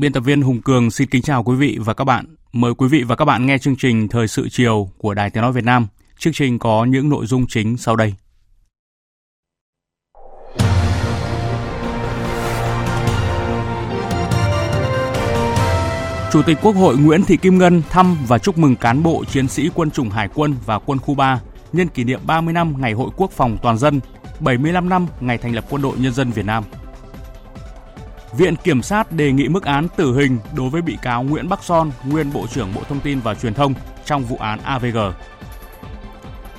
Biên tập viên Hùng Cường xin kính chào quý vị và các bạn. Mời quý vị và các bạn nghe chương trình Thời sự chiều của Đài Tiếng Nói Việt Nam. Chương trình có những nội dung chính sau đây. Chủ tịch Quốc hội Nguyễn Thị Kim Ngân thăm và chúc mừng cán bộ chiến sĩ quân chủng Hải quân và quân khu 3 nhân kỷ niệm 30 năm Ngày Hội Quốc phòng toàn dân, 75 năm ngày thành lập Quân đội Nhân dân Việt Nam. Viện Kiểm sát đề nghị mức án tử hình đối với bị cáo Nguyễn Bắc Son, nguyên Bộ trưởng Bộ Thông tin và Truyền thông trong vụ án AVG.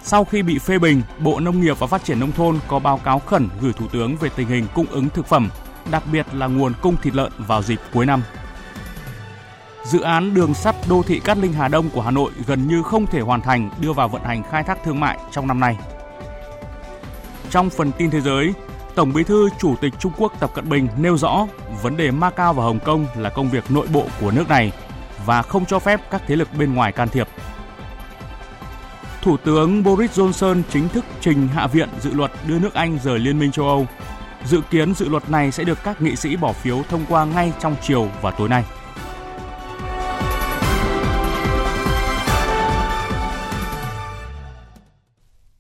Sau khi bị phê bình, Bộ Nông nghiệp và Phát triển Nông thôn có báo cáo khẩn gửi Thủ tướng về tình hình cung ứng thực phẩm, đặc biệt là nguồn cung thịt lợn vào dịp cuối năm. Dự án đường sắt đô thị Cát Linh Hà Đông của Hà Nội gần như không thể hoàn thành đưa vào vận hành khai thác thương mại trong năm nay. Trong phần tin thế giới, Tổng Bí thư, Chủ tịch Trung Quốc Tập Cận Bình nêu rõ vấn đề Macau và Hồng Kông là công việc nội bộ của nước này và không cho phép các thế lực bên ngoài can thiệp. Thủ tướng Boris Johnson chính thức trình Hạ viện dự luật đưa nước Anh rời Liên minh châu Âu. Dự kiến dự luật này sẽ được các nghị sĩ bỏ phiếu thông qua ngay trong chiều và tối nay.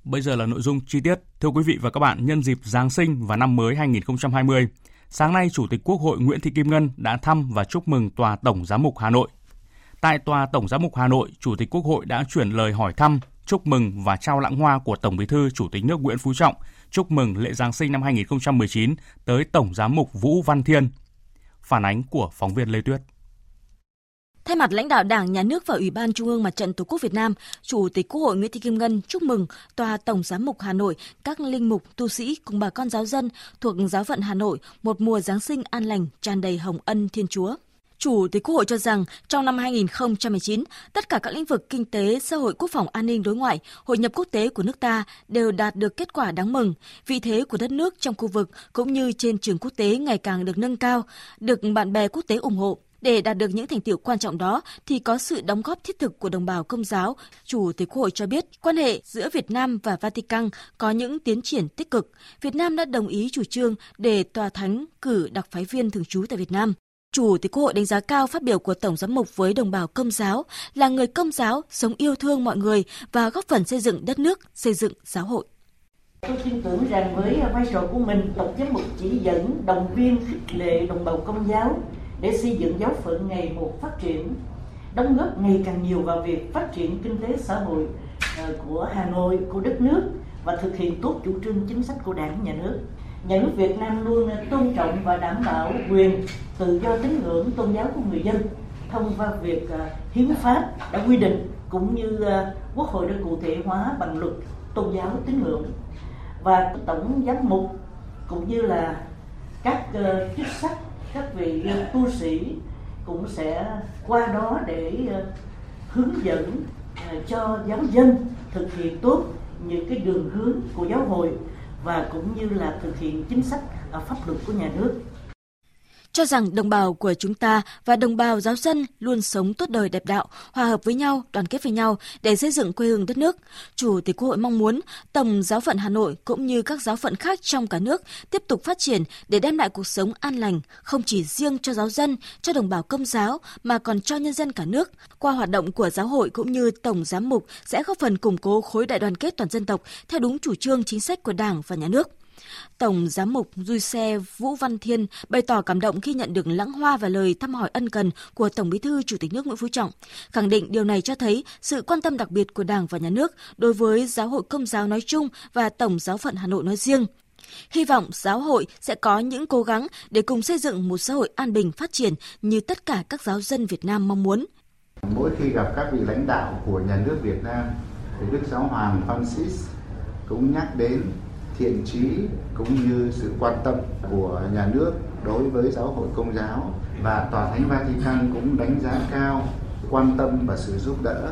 Bây giờ là nội dung chi tiết. Thưa quý vị và các bạn, nhân dịp Giáng sinh và năm mới 2020, sáng nay Chủ tịch Quốc hội Nguyễn Thị Kim Ngân đã thăm và chúc mừng Tòa Tổng Giám mục Hà Nội. Tại Tòa Tổng Giám mục Hà Nội, Chủ tịch Quốc hội đã chuyển lời hỏi thăm, chúc mừng và trao lãng hoa của Tổng Bí thư Chủ tịch nước Nguyễn Phú Trọng chúc mừng lễ Giáng sinh năm 2019 tới Tổng Giám mục Vũ Văn Thiên. Phản ánh của phóng viên Lê Tuyết. Thay mặt lãnh đạo Đảng, Nhà nước và Ủy ban Trung ương Mặt trận Tổ quốc Việt Nam, Chủ tịch Quốc hội Nguyễn Thị Kim Ngân chúc mừng Tòa Tổng Giám mục Hà Nội, các linh mục, tu sĩ cùng bà con giáo dân thuộc giáo phận Hà Nội một mùa Giáng sinh an lành, tràn đầy hồng ân Thiên Chúa. Chủ tịch Quốc hội cho rằng trong năm 2019, tất cả các lĩnh vực kinh tế, xã hội, quốc phòng, an ninh, đối ngoại, hội nhập quốc tế của nước ta đều đạt được kết quả đáng mừng. Vị thế của đất nước trong khu vực cũng như trên trường quốc tế ngày càng được nâng cao, được bạn bè quốc tế ủng hộ. Để đạt được những thành tiệu quan trọng đó thì có sự đóng góp thiết thực của đồng bào công giáo. Chủ tịch Quốc hội cho biết quan hệ giữa Việt Nam và Vatican có những tiến triển tích cực. Việt Nam đã đồng ý chủ trương để tòa thánh cử đặc phái viên thường trú tại Việt Nam. Chủ tịch Quốc hội đánh giá cao phát biểu của Tổng giám mục với đồng bào công giáo là người công giáo sống yêu thương mọi người và góp phần xây dựng đất nước, xây dựng giáo hội. Tôi tin tưởng rằng với vai trò của mình, Tổng giám mục chỉ dẫn, động viên, khích lệ đồng bào công giáo để xây dựng giáo phận ngày một phát triển, đóng góp ngày càng nhiều vào việc phát triển kinh tế xã hội ờ, của Hà Nội, của đất nước và thực hiện tốt chủ trương chính sách của Đảng, Nhà nước. Nhà nước Việt Nam luôn ờ, tôn trọng và đảm bảo quyền tự do tín ngưỡng tôn giáo của người dân thông qua việc ờ, hiến pháp đã quy định cũng như quốc hội đã cụ thể hóa bằng luật tôn giáo tín ngưỡng và tổng giám mục cũng như là các chức sắc các vị tu sĩ cũng sẽ qua đó để ờ, hướng dẫn ờ, cho giáo dân thực hiện tốt những cái đường hướng của giáo hội và cũng như là thực hiện chính sách pháp luật của nhà nước cho rằng đồng bào của chúng ta và đồng bào giáo dân luôn sống tốt đời đẹp đạo, hòa hợp với nhau, đoàn kết với nhau để xây dựng quê hương đất nước. Chủ tịch Quốc hội mong muốn Tổng giáo phận Hà Nội cũng như các giáo phận khác trong cả nước tiếp tục phát triển để đem lại cuộc sống an lành, không chỉ riêng cho giáo dân, cho đồng bào công giáo mà còn cho nhân dân cả nước. Qua hoạt động của giáo hội cũng như Tổng giám mục sẽ góp phần củng cố khối đại đoàn kết toàn dân tộc theo đúng chủ trương chính sách của Đảng và Nhà nước. Tổng Giám mục Duy Xe Vũ Văn Thiên bày tỏ cảm động khi nhận được lãng hoa và lời thăm hỏi ân cần của Tổng Bí thư Chủ tịch nước Nguyễn Phú Trọng, khẳng định điều này cho thấy sự quan tâm đặc biệt của Đảng và Nhà nước đối với giáo hội công giáo nói chung và Tổng giáo phận Hà Nội nói riêng. Hy vọng giáo hội sẽ có những cố gắng để cùng xây dựng một xã hội an bình phát triển như tất cả các giáo dân Việt Nam mong muốn. Mỗi khi gặp các vị lãnh đạo của nhà nước Việt Nam, thì Đức Giáo Hoàng Francis cũng nhắc đến thiện trí cũng như sự quan tâm của nhà nước đối với giáo hội công giáo và tòa thánh Vatican cũng đánh giá cao quan tâm và sự giúp đỡ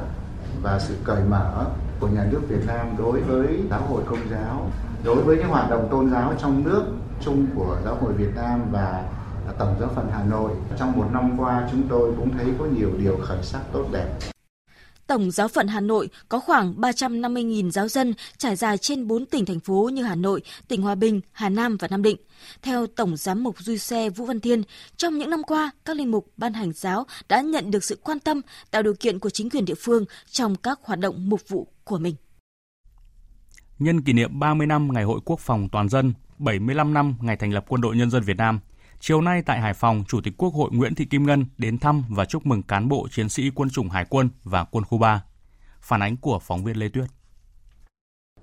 và sự cởi mở của nhà nước Việt Nam đối với giáo hội công giáo, đối với những hoạt động tôn giáo trong nước chung của giáo hội Việt Nam và tổng giáo phận Hà Nội trong một năm qua, chúng tôi cũng thấy có nhiều điều khởi sắc tốt đẹp. Tổng giáo phận Hà Nội có khoảng 350.000 giáo dân trải dài trên 4 tỉnh thành phố như Hà Nội, tỉnh Hòa Bình, Hà Nam và Nam Định. Theo Tổng giám mục Duy Xe Vũ Văn Thiên, trong những năm qua, các linh mục ban hành giáo đã nhận được sự quan tâm, tạo điều kiện của chính quyền địa phương trong các hoạt động mục vụ của mình. Nhân kỷ niệm 30 năm Ngày Hội Quốc phòng toàn dân, 75 năm ngày thành lập Quân đội Nhân dân Việt Nam, Chiều nay tại Hải Phòng, Chủ tịch Quốc hội Nguyễn Thị Kim Ngân đến thăm và chúc mừng cán bộ chiến sĩ quân chủng Hải quân và quân khu 3. Phản ánh của phóng viên Lê Tuyết.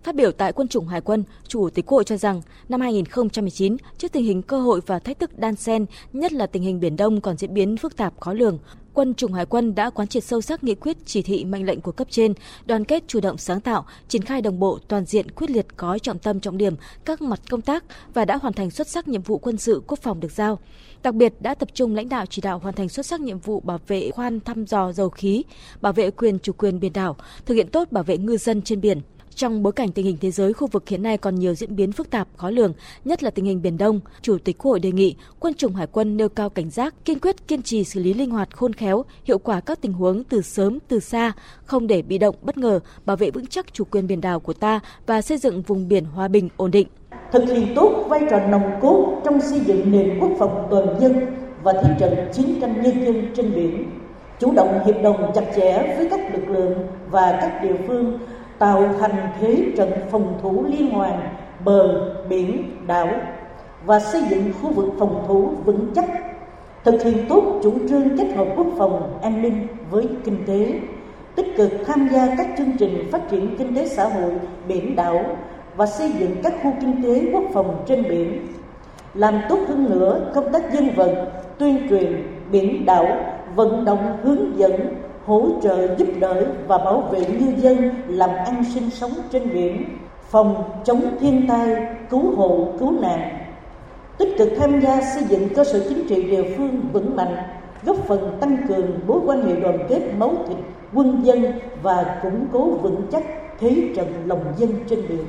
Phát biểu tại quân chủng Hải quân, Chủ tịch Quốc hội cho rằng năm 2019, trước tình hình cơ hội và thách thức đan xen, nhất là tình hình Biển Đông còn diễn biến phức tạp khó lường, quân chủng Hải quân đã quán triệt sâu sắc nghị quyết chỉ thị mệnh lệnh của cấp trên, đoàn kết chủ động sáng tạo, triển khai đồng bộ toàn diện quyết liệt có trọng tâm trọng điểm các mặt công tác và đã hoàn thành xuất sắc nhiệm vụ quân sự quốc phòng được giao. Đặc biệt đã tập trung lãnh đạo chỉ đạo hoàn thành xuất sắc nhiệm vụ bảo vệ khoan thăm dò dầu khí, bảo vệ quyền chủ quyền biển đảo, thực hiện tốt bảo vệ ngư dân trên biển, trong bối cảnh tình hình thế giới khu vực hiện nay còn nhiều diễn biến phức tạp, khó lường, nhất là tình hình Biển Đông, Chủ tịch Quốc hội đề nghị quân chủng hải quân nêu cao cảnh giác, kiên quyết kiên trì xử lý linh hoạt, khôn khéo, hiệu quả các tình huống từ sớm từ xa, không để bị động bất ngờ, bảo vệ vững chắc chủ quyền biển đảo của ta và xây dựng vùng biển hòa bình ổn định. Thực hiện tốt vai trò nòng cốt trong xây dựng nền quốc phòng toàn dân và thế trận chiến tranh nhân dân trên biển, chủ động hiệp đồng chặt chẽ với các lực lượng và các địa phương tạo thành thế trận phòng thủ liên hoàn bờ biển đảo và xây dựng khu vực phòng thủ vững chắc, thực hiện tốt chủ trương kết hợp quốc phòng an ninh với kinh tế, tích cực tham gia các chương trình phát triển kinh tế xã hội biển đảo và xây dựng các khu kinh tế quốc phòng trên biển, làm tốt hơn nữa công tác dân vận, tuyên truyền biển đảo, vận động hướng dẫn hỗ trợ giúp đỡ và bảo vệ ngư dân làm ăn sinh sống trên biển, phòng chống thiên tai, cứu hộ, cứu nạn, tích cực tham gia xây dựng cơ sở chính trị địa phương vững mạnh, góp phần tăng cường mối quan hệ đoàn kết máu thịt quân dân và củng cố vững chắc thế trận lòng dân trên biển.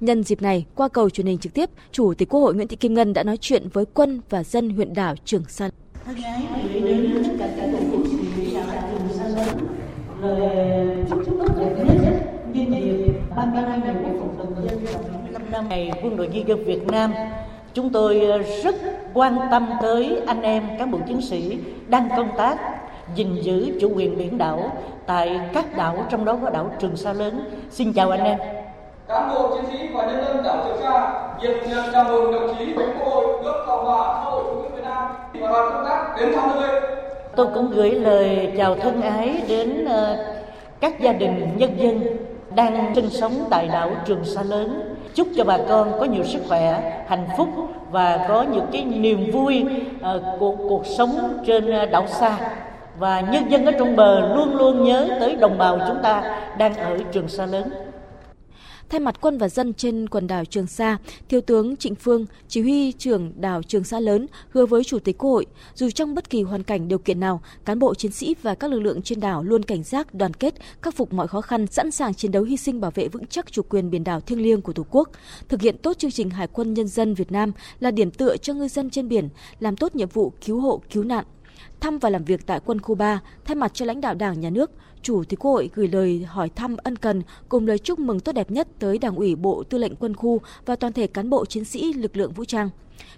Nhân dịp này, qua cầu truyền hình trực tiếp, Chủ tịch Quốc hội Nguyễn Thị Kim Ngân đã nói chuyện với quân và dân huyện đảo Trường Sa. Thân ái gửi đến tất cả các Trường Sa lớn rồi chúc tốt đẹp nhất nhân dịp 30 năm ngày quốc phòng đồng dân 5 năm ngày quân đội di dân Việt Nam, chúng tôi ờ, rất quan tâm tới anh em cán bộ chiến sĩ đang công tác, gìn giữ chủ quyền biển đảo tại các đảo, trong đó có đảo Trường Sa lớn. Xin chào anh em cán bộ chiến sĩ và nhân dân đảo Trường Sa, nhiệt liệt chào mừng đồng chí Quốc hội nước Cộng hòa xã hội chủ nghĩa Việt Nam và đoàn công tác đến thăm nơi. Tôi cũng gửi lời chào thân ái đến ờ, các gia đình nhân dân đang sinh sống tại đảo Trường Sa lớn. Chúc cho bà con có nhiều sức khỏe, hạnh phúc và có những cái niềm vui ờ, của cuộc sống trên ờ, đảo xa và nhân dân ở trong bờ luôn luôn nhớ tới đồng bào chúng ta đang ở Trường Sa lớn. Thay mặt quân và dân trên quần đảo Trường Sa, Thiếu tướng Trịnh Phương, chỉ huy trưởng đảo Trường Sa lớn, hứa với Chủ tịch Quốc hội, dù trong bất kỳ hoàn cảnh điều kiện nào, cán bộ chiến sĩ và các lực lượng trên đảo luôn cảnh giác, đoàn kết, khắc phục mọi khó khăn, sẵn sàng chiến đấu hy sinh bảo vệ vững chắc chủ quyền biển đảo thiêng liêng của Tổ quốc, thực hiện tốt chương trình Hải quân Nhân dân Việt Nam là điểm tựa cho ngư dân trên biển, làm tốt nhiệm vụ cứu hộ, cứu nạn, thăm và làm việc tại quân khu 3, thay mặt cho lãnh đạo Đảng, Nhà nước, Chủ tịch Quốc hội gửi lời hỏi thăm ân cần cùng lời chúc mừng tốt đẹp nhất tới Đảng ủy Bộ Tư lệnh Quân khu và toàn thể cán bộ chiến sĩ lực lượng vũ trang.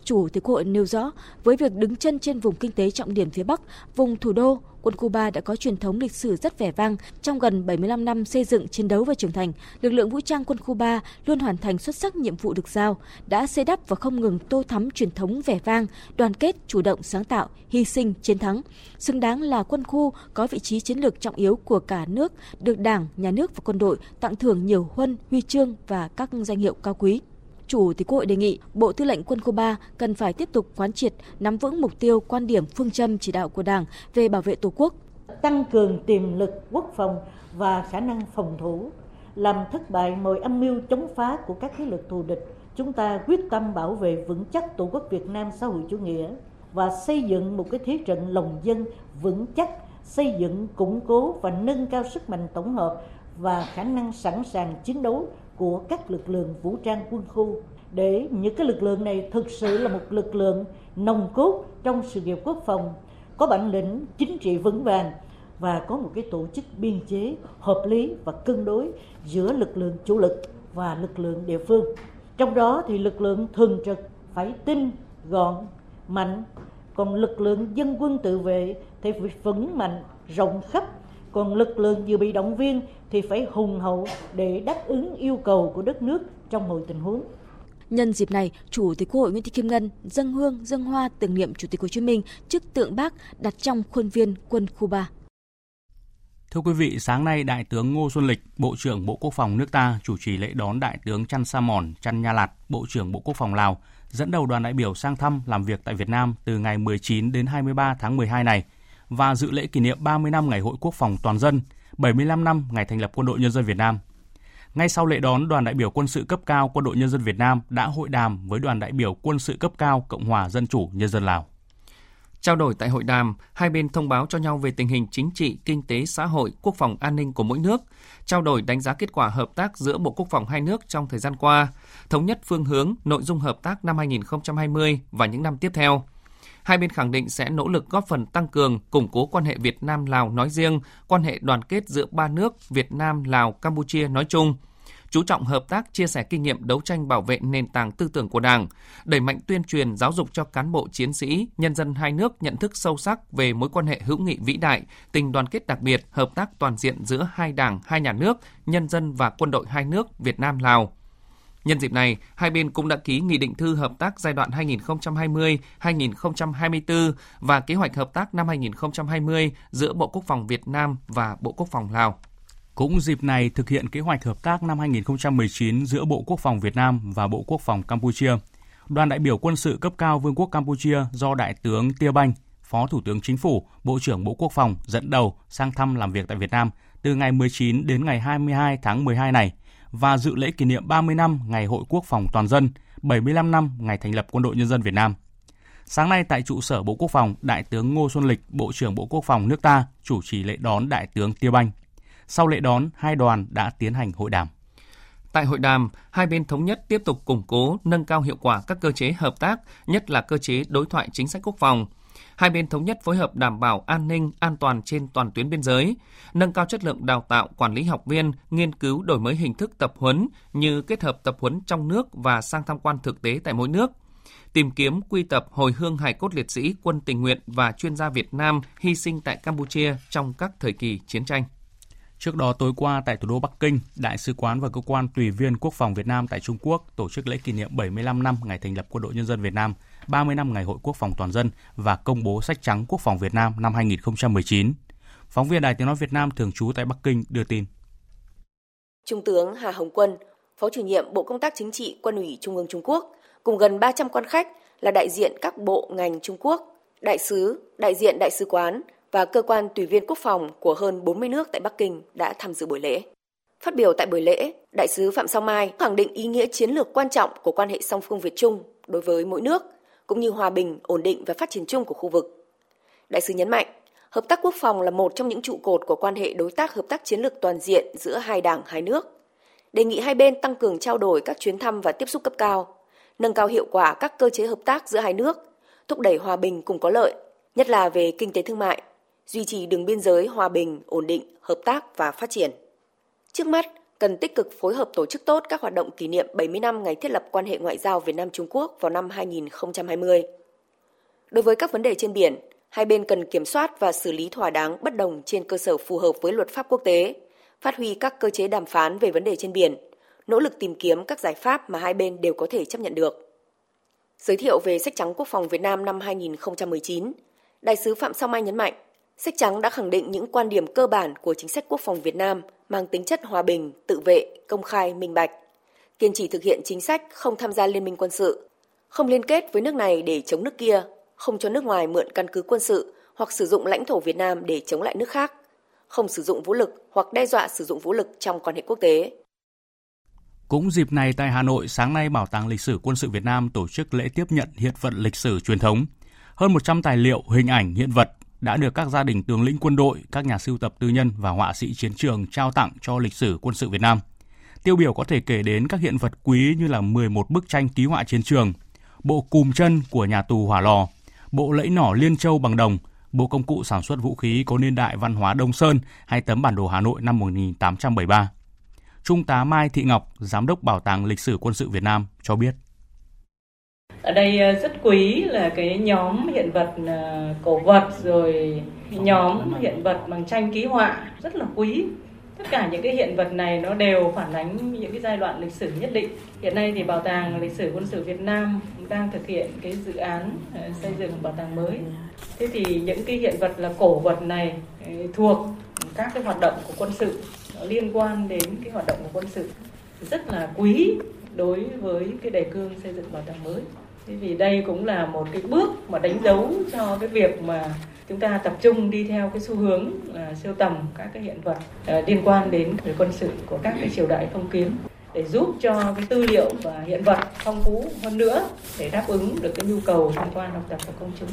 Chủ tịch Quốc hội nêu rõ, với việc đứng chân trên vùng kinh tế trọng điểm phía Bắc, vùng thủ đô, quân khu 3 đã có truyền thống lịch sử rất vẻ vang. Trong gần 75 năm xây dựng, chiến đấu và trưởng thành, lực lượng vũ trang quân khu 3 luôn hoàn thành xuất sắc nhiệm vụ được giao, đã xây đắp và không ngừng tô thắm truyền thống vẻ vang, đoàn kết, chủ động, sáng tạo, hy sinh, chiến thắng. Xứng đáng là quân khu có vị trí chiến lược trọng yếu của cả nước, được Đảng, Nhà nước và quân đội tặng thưởng nhiều huân, huy chương và các danh hiệu cao quý. Chủ thì Quốc hội đề nghị Bộ Tư lệnh Quân khu 3 cần phải tiếp tục quán triệt, nắm vững mục tiêu, quan điểm, phương châm chỉ đạo của Đảng về bảo vệ Tổ quốc, tăng cường tiềm lực quốc phòng và khả năng phòng thủ, làm thất bại mọi âm mưu chống phá của các thế lực thù địch. Chúng ta quyết tâm bảo vệ vững chắc Tổ quốc Việt Nam xã hội chủ nghĩa và xây dựng một cái thế trận lòng dân vững chắc, xây dựng củng cố và nâng cao sức mạnh tổng hợp và khả năng sẵn sàng chiến đấu của các lực lượng vũ trang quân khu để những cái lực lượng này thực sự là một lực lượng nồng cốt trong sự nghiệp quốc phòng có bản lĩnh chính trị vững vàng và có một cái tổ chức biên chế hợp lý và cân đối giữa lực lượng chủ lực và lực lượng địa phương. Trong đó thì lực lượng thường trực phải tinh, gọn, mạnh, còn lực lượng dân quân tự vệ thì phải vững mạnh, rộng khắp, còn lực lượng dự bị động viên thì phải hùng hậu để đáp ứng yêu cầu của đất nước trong mọi tình huống. Nhân dịp này, Chủ tịch Quốc hội Nguyễn Thị Kim Ngân dâng hương, dâng hoa tưởng niệm Chủ tịch Hồ Chí Minh trước tượng Bác đặt trong khuôn viên quân khu 3. Thưa quý vị, sáng nay Đại tướng Ngô Xuân Lịch, Bộ trưởng Bộ Quốc phòng nước ta chủ trì lễ đón Đại tướng Chăn Sa Mòn Chăn Nha Lạt, Bộ trưởng Bộ Quốc phòng Lào, dẫn đầu đoàn đại biểu sang thăm làm việc tại Việt Nam từ ngày 19 đến 23 tháng 12 này và dự lễ kỷ niệm 30 năm Ngày Hội Quốc phòng Toàn dân, 75 năm ngày thành lập Quân đội Nhân dân Việt Nam. Ngay sau lễ đón, đoàn đại biểu quân sự cấp cao Quân đội Nhân dân Việt Nam đã hội đàm với đoàn đại biểu quân sự cấp cao Cộng hòa Dân chủ Nhân dân Lào. Trao đổi tại hội đàm, hai bên thông báo cho nhau về tình hình chính trị, kinh tế, xã hội, quốc phòng an ninh của mỗi nước, trao đổi đánh giá kết quả hợp tác giữa Bộ Quốc phòng hai nước trong thời gian qua, thống nhất phương hướng, nội dung hợp tác năm 2020 và những năm tiếp theo. Hai bên khẳng định sẽ nỗ lực góp phần tăng cường, củng cố quan hệ Việt Nam-Lào nói riêng, quan hệ đoàn kết giữa ba nước Việt Nam-Lào-Campuchia nói chung – chú trọng hợp tác chia sẻ kinh nghiệm đấu tranh bảo vệ nền tảng tư tưởng của Đảng, đẩy mạnh tuyên truyền giáo dục cho cán bộ chiến sĩ, nhân dân hai nước nhận thức sâu sắc về mối quan hệ hữu nghị vĩ đại, tình đoàn kết đặc biệt, hợp tác toàn diện giữa hai đảng, hai nhà nước, nhân dân và quân đội hai nước Việt Nam Lào. Nhân dịp này, hai bên cũng đã ký nghị định thư hợp tác giai đoạn 2020-2024 và kế hoạch hợp tác năm 2020 giữa Bộ Quốc phòng Việt Nam và Bộ Quốc phòng Lào. Cũng dịp này thực hiện kế hoạch hợp tác năm 2019 giữa Bộ Quốc phòng Việt Nam và Bộ Quốc phòng Campuchia. Đoàn đại biểu quân sự cấp cao Vương quốc Campuchia do Đại tướng Tia Banh, Phó Thủ tướng Chính phủ, Bộ trưởng Bộ Quốc phòng dẫn đầu sang thăm làm việc tại Việt Nam từ ngày 19 đến ngày 22 tháng 12 này và dự lễ kỷ niệm 30 năm Ngày Hội Quốc phòng Toàn dân, 75 năm ngày thành lập Quân đội Nhân dân Việt Nam. Sáng nay tại trụ sở Bộ Quốc phòng, Đại tướng Ngô Xuân Lịch, Bộ trưởng Bộ Quốc phòng nước ta chủ trì lễ đón Đại tướng Tiêu Banh. Sau lễ đón, hai đoàn đã tiến hành hội đàm. Tại hội đàm, hai bên thống nhất tiếp tục củng cố, nâng cao hiệu quả các cơ chế hợp tác, nhất là cơ chế đối thoại chính sách quốc phòng. Hai bên thống nhất phối hợp đảm bảo an ninh, an toàn trên toàn tuyến biên giới, nâng cao chất lượng đào tạo quản lý học viên, nghiên cứu đổi mới hình thức tập huấn như kết hợp tập huấn trong nước và sang tham quan thực tế tại mỗi nước, tìm kiếm quy tập hồi hương hài cốt liệt sĩ quân tình nguyện và chuyên gia Việt Nam hy sinh tại Campuchia trong các thời kỳ chiến tranh. Trước đó tối qua tại thủ đô Bắc Kinh, Đại sứ quán và cơ quan tùy viên quốc phòng Việt Nam tại Trung Quốc tổ chức lễ kỷ niệm 75 năm ngày thành lập Quân đội Nhân dân Việt Nam, 30 năm ngày Hội Quốc phòng toàn dân và công bố sách trắng Quốc phòng Việt Nam năm 2019. Phóng viên Đài Tiếng nói Việt Nam thường trú tại Bắc Kinh đưa tin. Trung tướng Hà Hồng Quân, Phó chủ nhiệm Bộ Công tác Chính trị Quân ủy Trung ương Trung Quốc, cùng gần 300 quan khách là đại diện các bộ ngành Trung Quốc, đại sứ, đại diện đại sứ quán, và cơ quan tùy viên quốc phòng của hơn 40 nước tại Bắc Kinh đã tham dự buổi lễ. Phát biểu tại buổi lễ, Đại sứ Phạm Sao Mai khẳng định ý nghĩa chiến lược quan trọng của quan hệ song phương Việt Trung đối với mỗi nước, cũng như hòa bình, ổn định và phát triển chung của khu vực. Đại sứ nhấn mạnh, hợp tác quốc phòng là một trong những trụ cột của quan hệ đối tác hợp tác chiến lược toàn diện giữa hai đảng, hai nước. Đề nghị hai bên tăng cường trao đổi các chuyến thăm và tiếp xúc cấp cao, nâng cao hiệu quả các cơ chế hợp tác giữa hai nước, thúc đẩy hòa bình cùng có lợi, nhất là về kinh tế thương mại, duy trì đường biên giới hòa bình, ổn định, hợp tác và phát triển. Trước mắt, cần tích cực phối hợp tổ chức tốt các hoạt động kỷ niệm 70 năm ngày thiết lập quan hệ ngoại giao Việt Nam Trung Quốc vào năm 2020. Đối với các vấn đề trên biển, hai bên cần kiểm soát và xử lý thỏa đáng bất đồng trên cơ sở phù hợp với luật pháp quốc tế, phát huy các cơ chế đàm phán về vấn đề trên biển, nỗ lực tìm kiếm các giải pháp mà hai bên đều có thể chấp nhận được. Giới thiệu về sách trắng quốc phòng Việt Nam năm 2019, Đại sứ Phạm Song Mai nhấn mạnh, Sách trắng đã khẳng định những quan điểm cơ bản của chính sách quốc phòng Việt Nam mang tính chất hòa bình, tự vệ, công khai, minh bạch, kiên trì thực hiện chính sách không tham gia liên minh quân sự, không liên kết với nước này để chống nước kia, không cho nước ngoài mượn căn cứ quân sự hoặc sử dụng lãnh thổ Việt Nam để chống lại nước khác, không sử dụng vũ lực hoặc đe dọa sử dụng vũ lực trong quan hệ quốc tế. Cũng dịp này tại Hà Nội, sáng nay Bảo tàng Lịch sử Quân sự Việt Nam tổ chức lễ tiếp nhận hiện vật lịch sử truyền thống. Hơn 100 tài liệu, hình ảnh, hiện vật đã được các gia đình tướng lĩnh quân đội, các nhà sưu tập tư nhân và họa sĩ chiến trường trao tặng cho lịch sử quân sự Việt Nam. Tiêu biểu có thể kể đến các hiện vật quý như là 11 bức tranh ký họa chiến trường, bộ cùm chân của nhà tù hỏa lò, bộ lẫy nỏ liên châu bằng đồng, bộ công cụ sản xuất vũ khí có niên đại văn hóa Đông Sơn hay tấm bản đồ Hà Nội năm 1873. Trung tá Mai Thị Ngọc, Giám đốc Bảo tàng Lịch sử Quân sự Việt Nam cho biết. Ở đây ờ, rất quý là cái nhóm hiện vật ờ, cổ vật, rồi nhóm hiện vật bằng tranh ký họa, rất là quý. Tất cả những cái hiện vật này nó đều phản ánh những cái giai đoạn lịch sử nhất định. Hiện nay thì Bảo tàng Lịch sử Quân sự Việt Nam đang thực hiện cái dự án ờ, xây dựng bảo tàng mới. Thế thì những cái hiện vật là cổ vật này thuộc các cái hoạt động của quân sự, nó liên quan đến cái hoạt động của quân sự rất là quý đối với cái đề cương xây dựng bảo tàng mới. Thế vì đây cũng là một cái bước mà đánh dấu cho cái việc mà chúng ta tập trung đi theo cái xu hướng là siêu tầm các cái hiện vật à, liên quan đến về quân sự của các cái triều đại phong kiến để giúp cho cái tư liệu và hiện vật phong phú hơn nữa để đáp ứng được cái nhu cầu tham quan học tập của công chúng.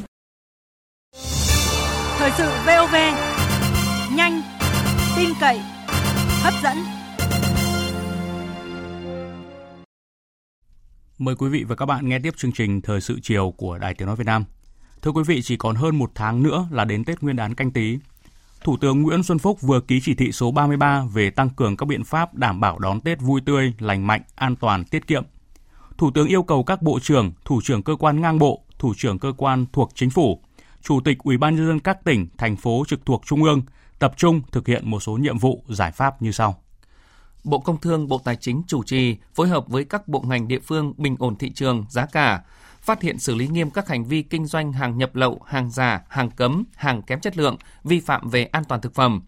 Thời sự VOV nhanh, tin cậy, hấp dẫn. Mời quý vị và các bạn nghe tiếp chương trình Thời sự chiều của Đài Tiếng Nói Việt Nam. Thưa quý vị, chỉ còn hơn một tháng nữa là đến Tết Nguyên đán canh tí. Thủ tướng Nguyễn Xuân Phúc vừa ký chỉ thị số 33 về tăng cường các biện pháp đảm bảo đón Tết vui tươi, lành mạnh, an toàn, tiết kiệm. Thủ tướng yêu cầu các bộ trưởng, thủ trưởng cơ quan ngang bộ, thủ trưởng cơ quan thuộc chính phủ, chủ tịch Ủy ban nhân dân các tỉnh, thành phố trực thuộc trung ương tập trung thực hiện một số nhiệm vụ, giải pháp như sau. Bộ Công Thương, Bộ Tài chính chủ trì phối hợp với các bộ ngành địa phương bình ổn thị trường, giá cả, phát hiện xử lý nghiêm các hành vi kinh doanh hàng nhập lậu, hàng giả, hàng cấm, hàng kém chất lượng, vi phạm về an toàn thực phẩm.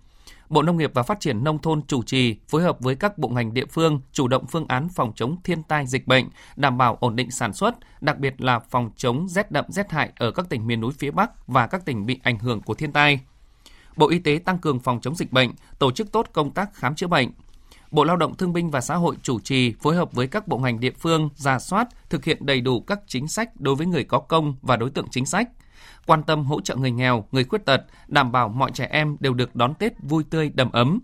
Bộ Nông nghiệp và Phát triển Nông thôn chủ trì phối hợp với các bộ ngành địa phương chủ động phương án phòng chống thiên tai dịch bệnh, đảm bảo ổn định sản xuất, đặc biệt là phòng chống rét đậm rét hại ở các tỉnh miền núi phía Bắc và các tỉnh bị ảnh hưởng của thiên tai. Bộ Y tế tăng cường phòng chống dịch bệnh, tổ chức tốt công tác khám chữa bệnh, Bộ Lao động Thương binh và Xã hội chủ trì phối hợp với các bộ ngành địa phương ra soát, thực hiện đầy đủ các chính sách đối với người có công và đối tượng chính sách, quan tâm hỗ trợ người nghèo, người khuyết tật, đảm bảo mọi trẻ em đều được đón Tết vui tươi đầm ấm.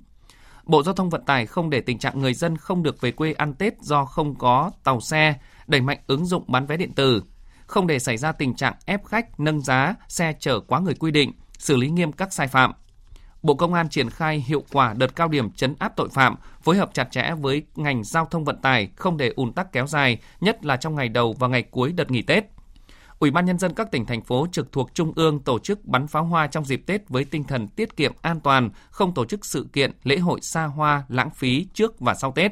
Bộ Giao thông Vận tải không để tình trạng người dân không được về quê ăn Tết do không có tàu xe, đẩy mạnh ứng dụng bán vé điện tử, không để xảy ra tình trạng ép khách, nâng giá, xe chở quá người quy định, xử lý nghiêm các sai phạm – Bộ Công an triển khai hiệu quả đợt cao điểm chấn áp tội phạm, phối hợp chặt chẽ với ngành giao thông vận tải không để ùn tắc kéo dài, nhất là trong ngày đầu và ngày cuối đợt nghỉ Tết. Ủy ban nhân dân các tỉnh thành phố trực thuộc trung ương tổ chức bắn pháo hoa trong dịp Tết với tinh thần tiết kiệm an toàn, không tổ chức sự kiện, lễ hội xa hoa, lãng phí trước và sau Tết.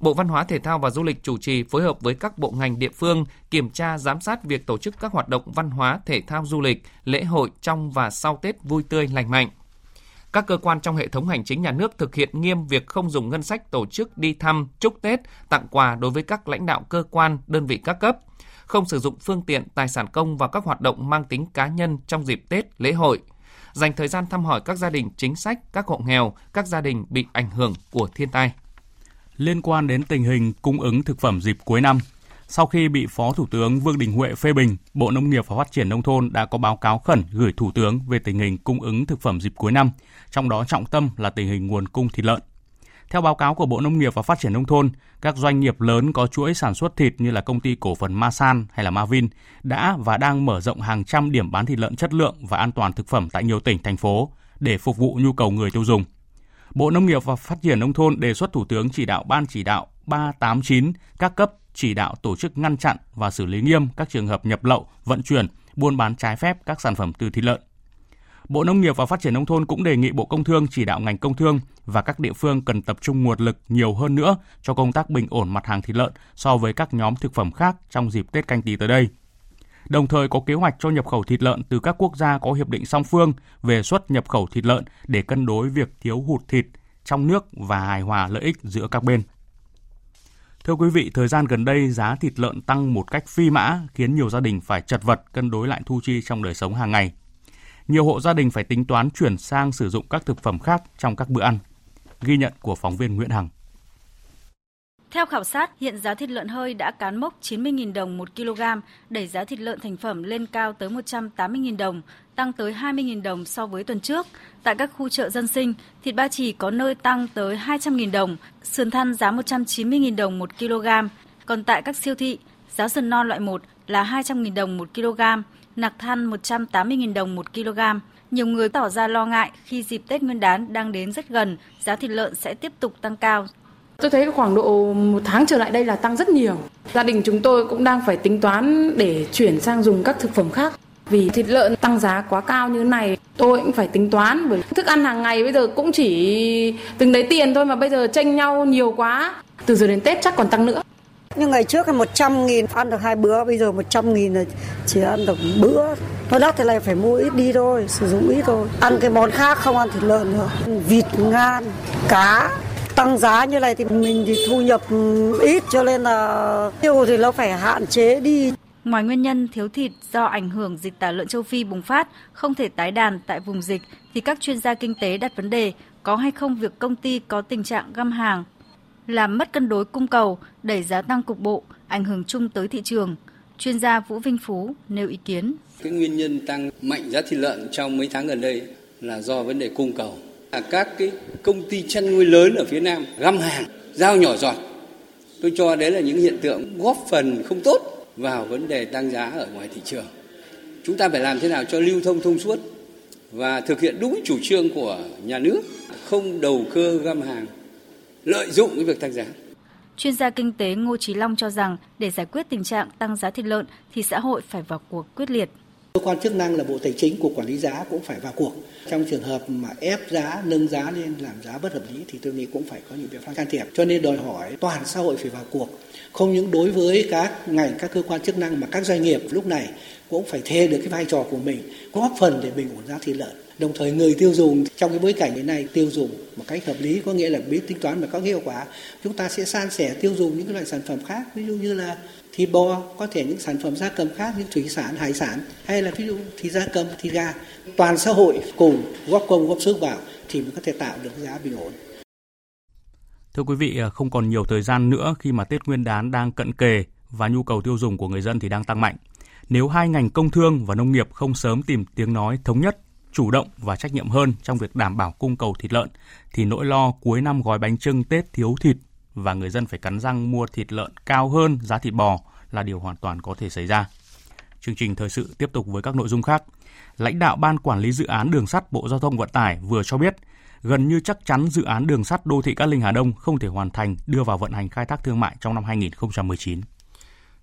Bộ Văn hóa Thể thao và Du lịch chủ trì phối hợp với các bộ ngành địa phương kiểm tra giám sát việc tổ chức các hoạt động văn hóa, thể thao, du lịch, lễ hội trong và sau Tết vui tươi lành mạnh. Các cơ quan trong hệ thống hành chính nhà nước thực hiện nghiêm việc không dùng ngân sách tổ chức đi thăm, chúc Tết, tặng quà đối với các lãnh đạo cơ quan, đơn vị các cấp, không sử dụng phương tiện, tài sản công và các hoạt động mang tính cá nhân trong dịp Tết, lễ hội, dành thời gian thăm hỏi các gia đình chính sách, các hộ nghèo, các gia đình bị ảnh hưởng của thiên tai. Liên quan đến tình hình cung ứng thực phẩm dịp cuối năm, sau khi bị Phó Thủ tướng Vương Đình Huệ phê bình, Bộ Nông nghiệp và Phát triển Nông thôn đã có báo cáo khẩn gửi Thủ tướng về tình hình cung ứng thực phẩm dịp cuối năm, trong đó trọng tâm là tình hình nguồn cung thịt lợn. Theo báo cáo của Bộ Nông nghiệp và Phát triển Nông thôn, các doanh nghiệp lớn có chuỗi sản xuất thịt như là công ty cổ phần Masan hay là Mavin đã và đang mở rộng hàng trăm điểm bán thịt lợn chất lượng và an toàn thực phẩm tại nhiều tỉnh, thành phố để phục vụ nhu cầu người tiêu dùng. Bộ Nông nghiệp và Phát triển Nông thôn đề xuất Thủ tướng chỉ đạo Ban chỉ đạo 389 các cấp chỉ đạo tổ chức ngăn chặn và xử lý nghiêm các trường hợp nhập lậu, vận chuyển, buôn bán trái phép các sản phẩm từ thịt lợn. Bộ Nông nghiệp và Phát triển Nông thôn cũng đề nghị Bộ Công Thương chỉ đạo ngành công thương và các địa phương cần tập trung nguồn lực nhiều hơn nữa cho công tác bình ổn mặt hàng thịt lợn so với các nhóm thực phẩm khác trong dịp Tết canh tí tới đây. Đồng thời có kế hoạch cho nhập khẩu thịt lợn từ các quốc gia có hiệp định song phương về xuất nhập khẩu thịt lợn để cân đối việc thiếu hụt thịt trong nước và hài hòa lợi ích giữa các bên. Thưa quý vị, thời gian gần đây giá thịt lợn tăng một cách phi mã khiến nhiều gia đình phải chật vật cân đối lại thu chi trong đời sống hàng ngày. Nhiều hộ gia đình phải tính toán chuyển sang sử dụng các thực phẩm khác trong các bữa ăn. Ghi nhận của phóng viên Nguyễn Hằng. Theo khảo sát, hiện giá thịt lợn hơi đã cán mốc 90.000 đồng 1 kg, đẩy giá thịt lợn thành phẩm lên cao tới 180.000 đồng, tăng tới 20.000 đồng so với tuần trước. Tại các khu chợ dân sinh, thịt ba chỉ có nơi tăng tới 200.000 đồng, sườn thăn giá 190.000 đồng 1 kg. Còn tại các siêu thị, giá sườn non loại 1 là 200.000 đồng 1 kg, nạc than 180.000 đồng 1 kg. Nhiều người tỏ ra lo ngại khi dịp Tết Nguyên đán đang đến rất gần, giá thịt lợn sẽ tiếp tục tăng cao Tôi thấy khoảng độ một tháng trở lại đây là tăng rất nhiều. Gia đình chúng tôi cũng đang phải tính toán để chuyển sang dùng các thực phẩm khác. Vì thịt lợn tăng giá quá cao như thế này, tôi cũng phải tính toán bởi thức ăn hàng ngày bây giờ cũng chỉ từng đấy tiền thôi mà bây giờ tranh nhau nhiều quá. Từ giờ đến Tết chắc còn tăng nữa. Như ngày trước là 100 nghìn ăn được hai bữa, bây giờ 100 nghìn là chỉ ăn được bữa. Nó đắt thì lại phải mua ít đi thôi, sử dụng ít thôi. Ăn cái món khác không ăn thịt lợn nữa. Vịt, ngan, cá, tăng giá như này thì mình thì thu nhập ít cho nên là tiêu thì nó phải hạn chế đi. Ngoài nguyên nhân thiếu thịt do ảnh hưởng dịch tả lợn châu Phi bùng phát, không thể tái đàn tại vùng dịch, thì các chuyên gia kinh tế đặt vấn đề có hay không việc công ty có tình trạng găm hàng, làm mất cân đối cung cầu, đẩy giá tăng cục bộ, ảnh hưởng chung tới thị trường. Chuyên gia Vũ Vinh Phú nêu ý kiến. Cái nguyên nhân tăng mạnh giá thịt lợn trong mấy tháng gần đây là do vấn đề cung cầu là các cái công ty chăn nuôi lớn ở phía Nam găm hàng, giao nhỏ giọt. Tôi cho đấy là những hiện tượng góp phần không tốt vào vấn đề tăng giá ở ngoài thị trường. Chúng ta phải làm thế nào cho lưu thông thông suốt và thực hiện đúng chủ trương của nhà nước, không đầu cơ găm hàng, lợi dụng cái việc tăng giá. Chuyên gia kinh tế Ngô Chí Long cho rằng để giải quyết tình trạng tăng giá thịt lợn thì xã hội phải vào cuộc quyết liệt. Cơ quan chức năng là Bộ Tài chính, Cục Quản lý giá cũng phải vào cuộc. Trong trường hợp mà ép giá, nâng giá lên làm giá bất hợp lý thì tôi nghĩ cũng phải có những biện pháp can thiệp. Cho nên đòi hỏi toàn xã hội phải vào cuộc. Không những đối với các ngành, các cơ quan chức năng mà các doanh nghiệp lúc này cũng phải thê được cái vai trò của mình, góp phần để bình ổn giá thịt lợn. Đồng thời người tiêu dùng trong cái bối cảnh hiện nay tiêu dùng một cách hợp lý có nghĩa là biết tính toán mà có hiệu quả. Chúng ta sẽ san sẻ tiêu dùng những cái loại sản phẩm khác, ví dụ như là thịt bò có thể những sản phẩm gia cầm khác như thủy sản hải sản hay là ví dụ thịt gia cầm thịt gà toàn xã hội cùng góp công góp sức vào thì mới có thể tạo được giá bình ổn Thưa quý vị, à, không còn nhiều thời gian nữa khi mà Tết Nguyên đán đang cận kề và nhu cầu tiêu dùng của người dân thì đang tăng mạnh. Nếu hai ngành công thương và nông nghiệp không sớm tìm tiếng nói thống nhất, chủ động và trách nhiệm hơn trong việc đảm bảo cung cầu thịt lợn, thì nỗi lo cuối năm gói bánh trưng Tết thiếu thịt và người dân phải cắn răng mua thịt lợn cao hơn giá thịt bò là điều hoàn toàn có thể xảy ra. Chương trình thời sự tiếp tục với các nội dung khác. Lãnh đạo Ban Quản lý Dự án Đường sắt Bộ Giao thông Vận tải vừa cho biết, gần như chắc chắn dự án đường sắt đô thị Cát Linh Hà Đông không thể hoàn thành đưa vào vận hành khai thác thương mại trong năm 2019.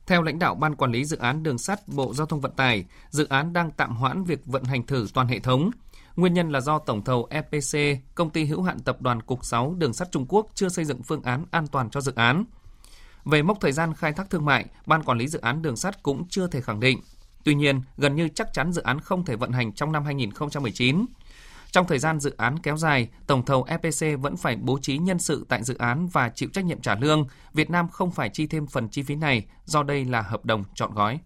Theo lãnh đạo Ban Quản lý Dự án Đường sắt Bộ Giao thông Vận tải, dự án đang tạm hoãn việc vận hành thử toàn hệ thống. Nguyên nhân là do tổng thầu EPC, công ty hữu hạn tập đoàn Cục 6 Đường sắt Trung Quốc chưa xây dựng phương án an toàn cho dự án. Về mốc thời gian khai thác thương mại, Ban Quản lý Dự án Đường sắt cũng chưa thể khẳng định. Tuy nhiên, gần như chắc chắn dự án không thể vận hành trong năm 2019. Trong thời gian dự án kéo dài, tổng thầu EPC vẫn phải bố trí nhân sự tại dự án và chịu trách nhiệm trả lương. Việt Nam không phải chi thêm phần chi phí này do đây là hợp đồng chọn gói.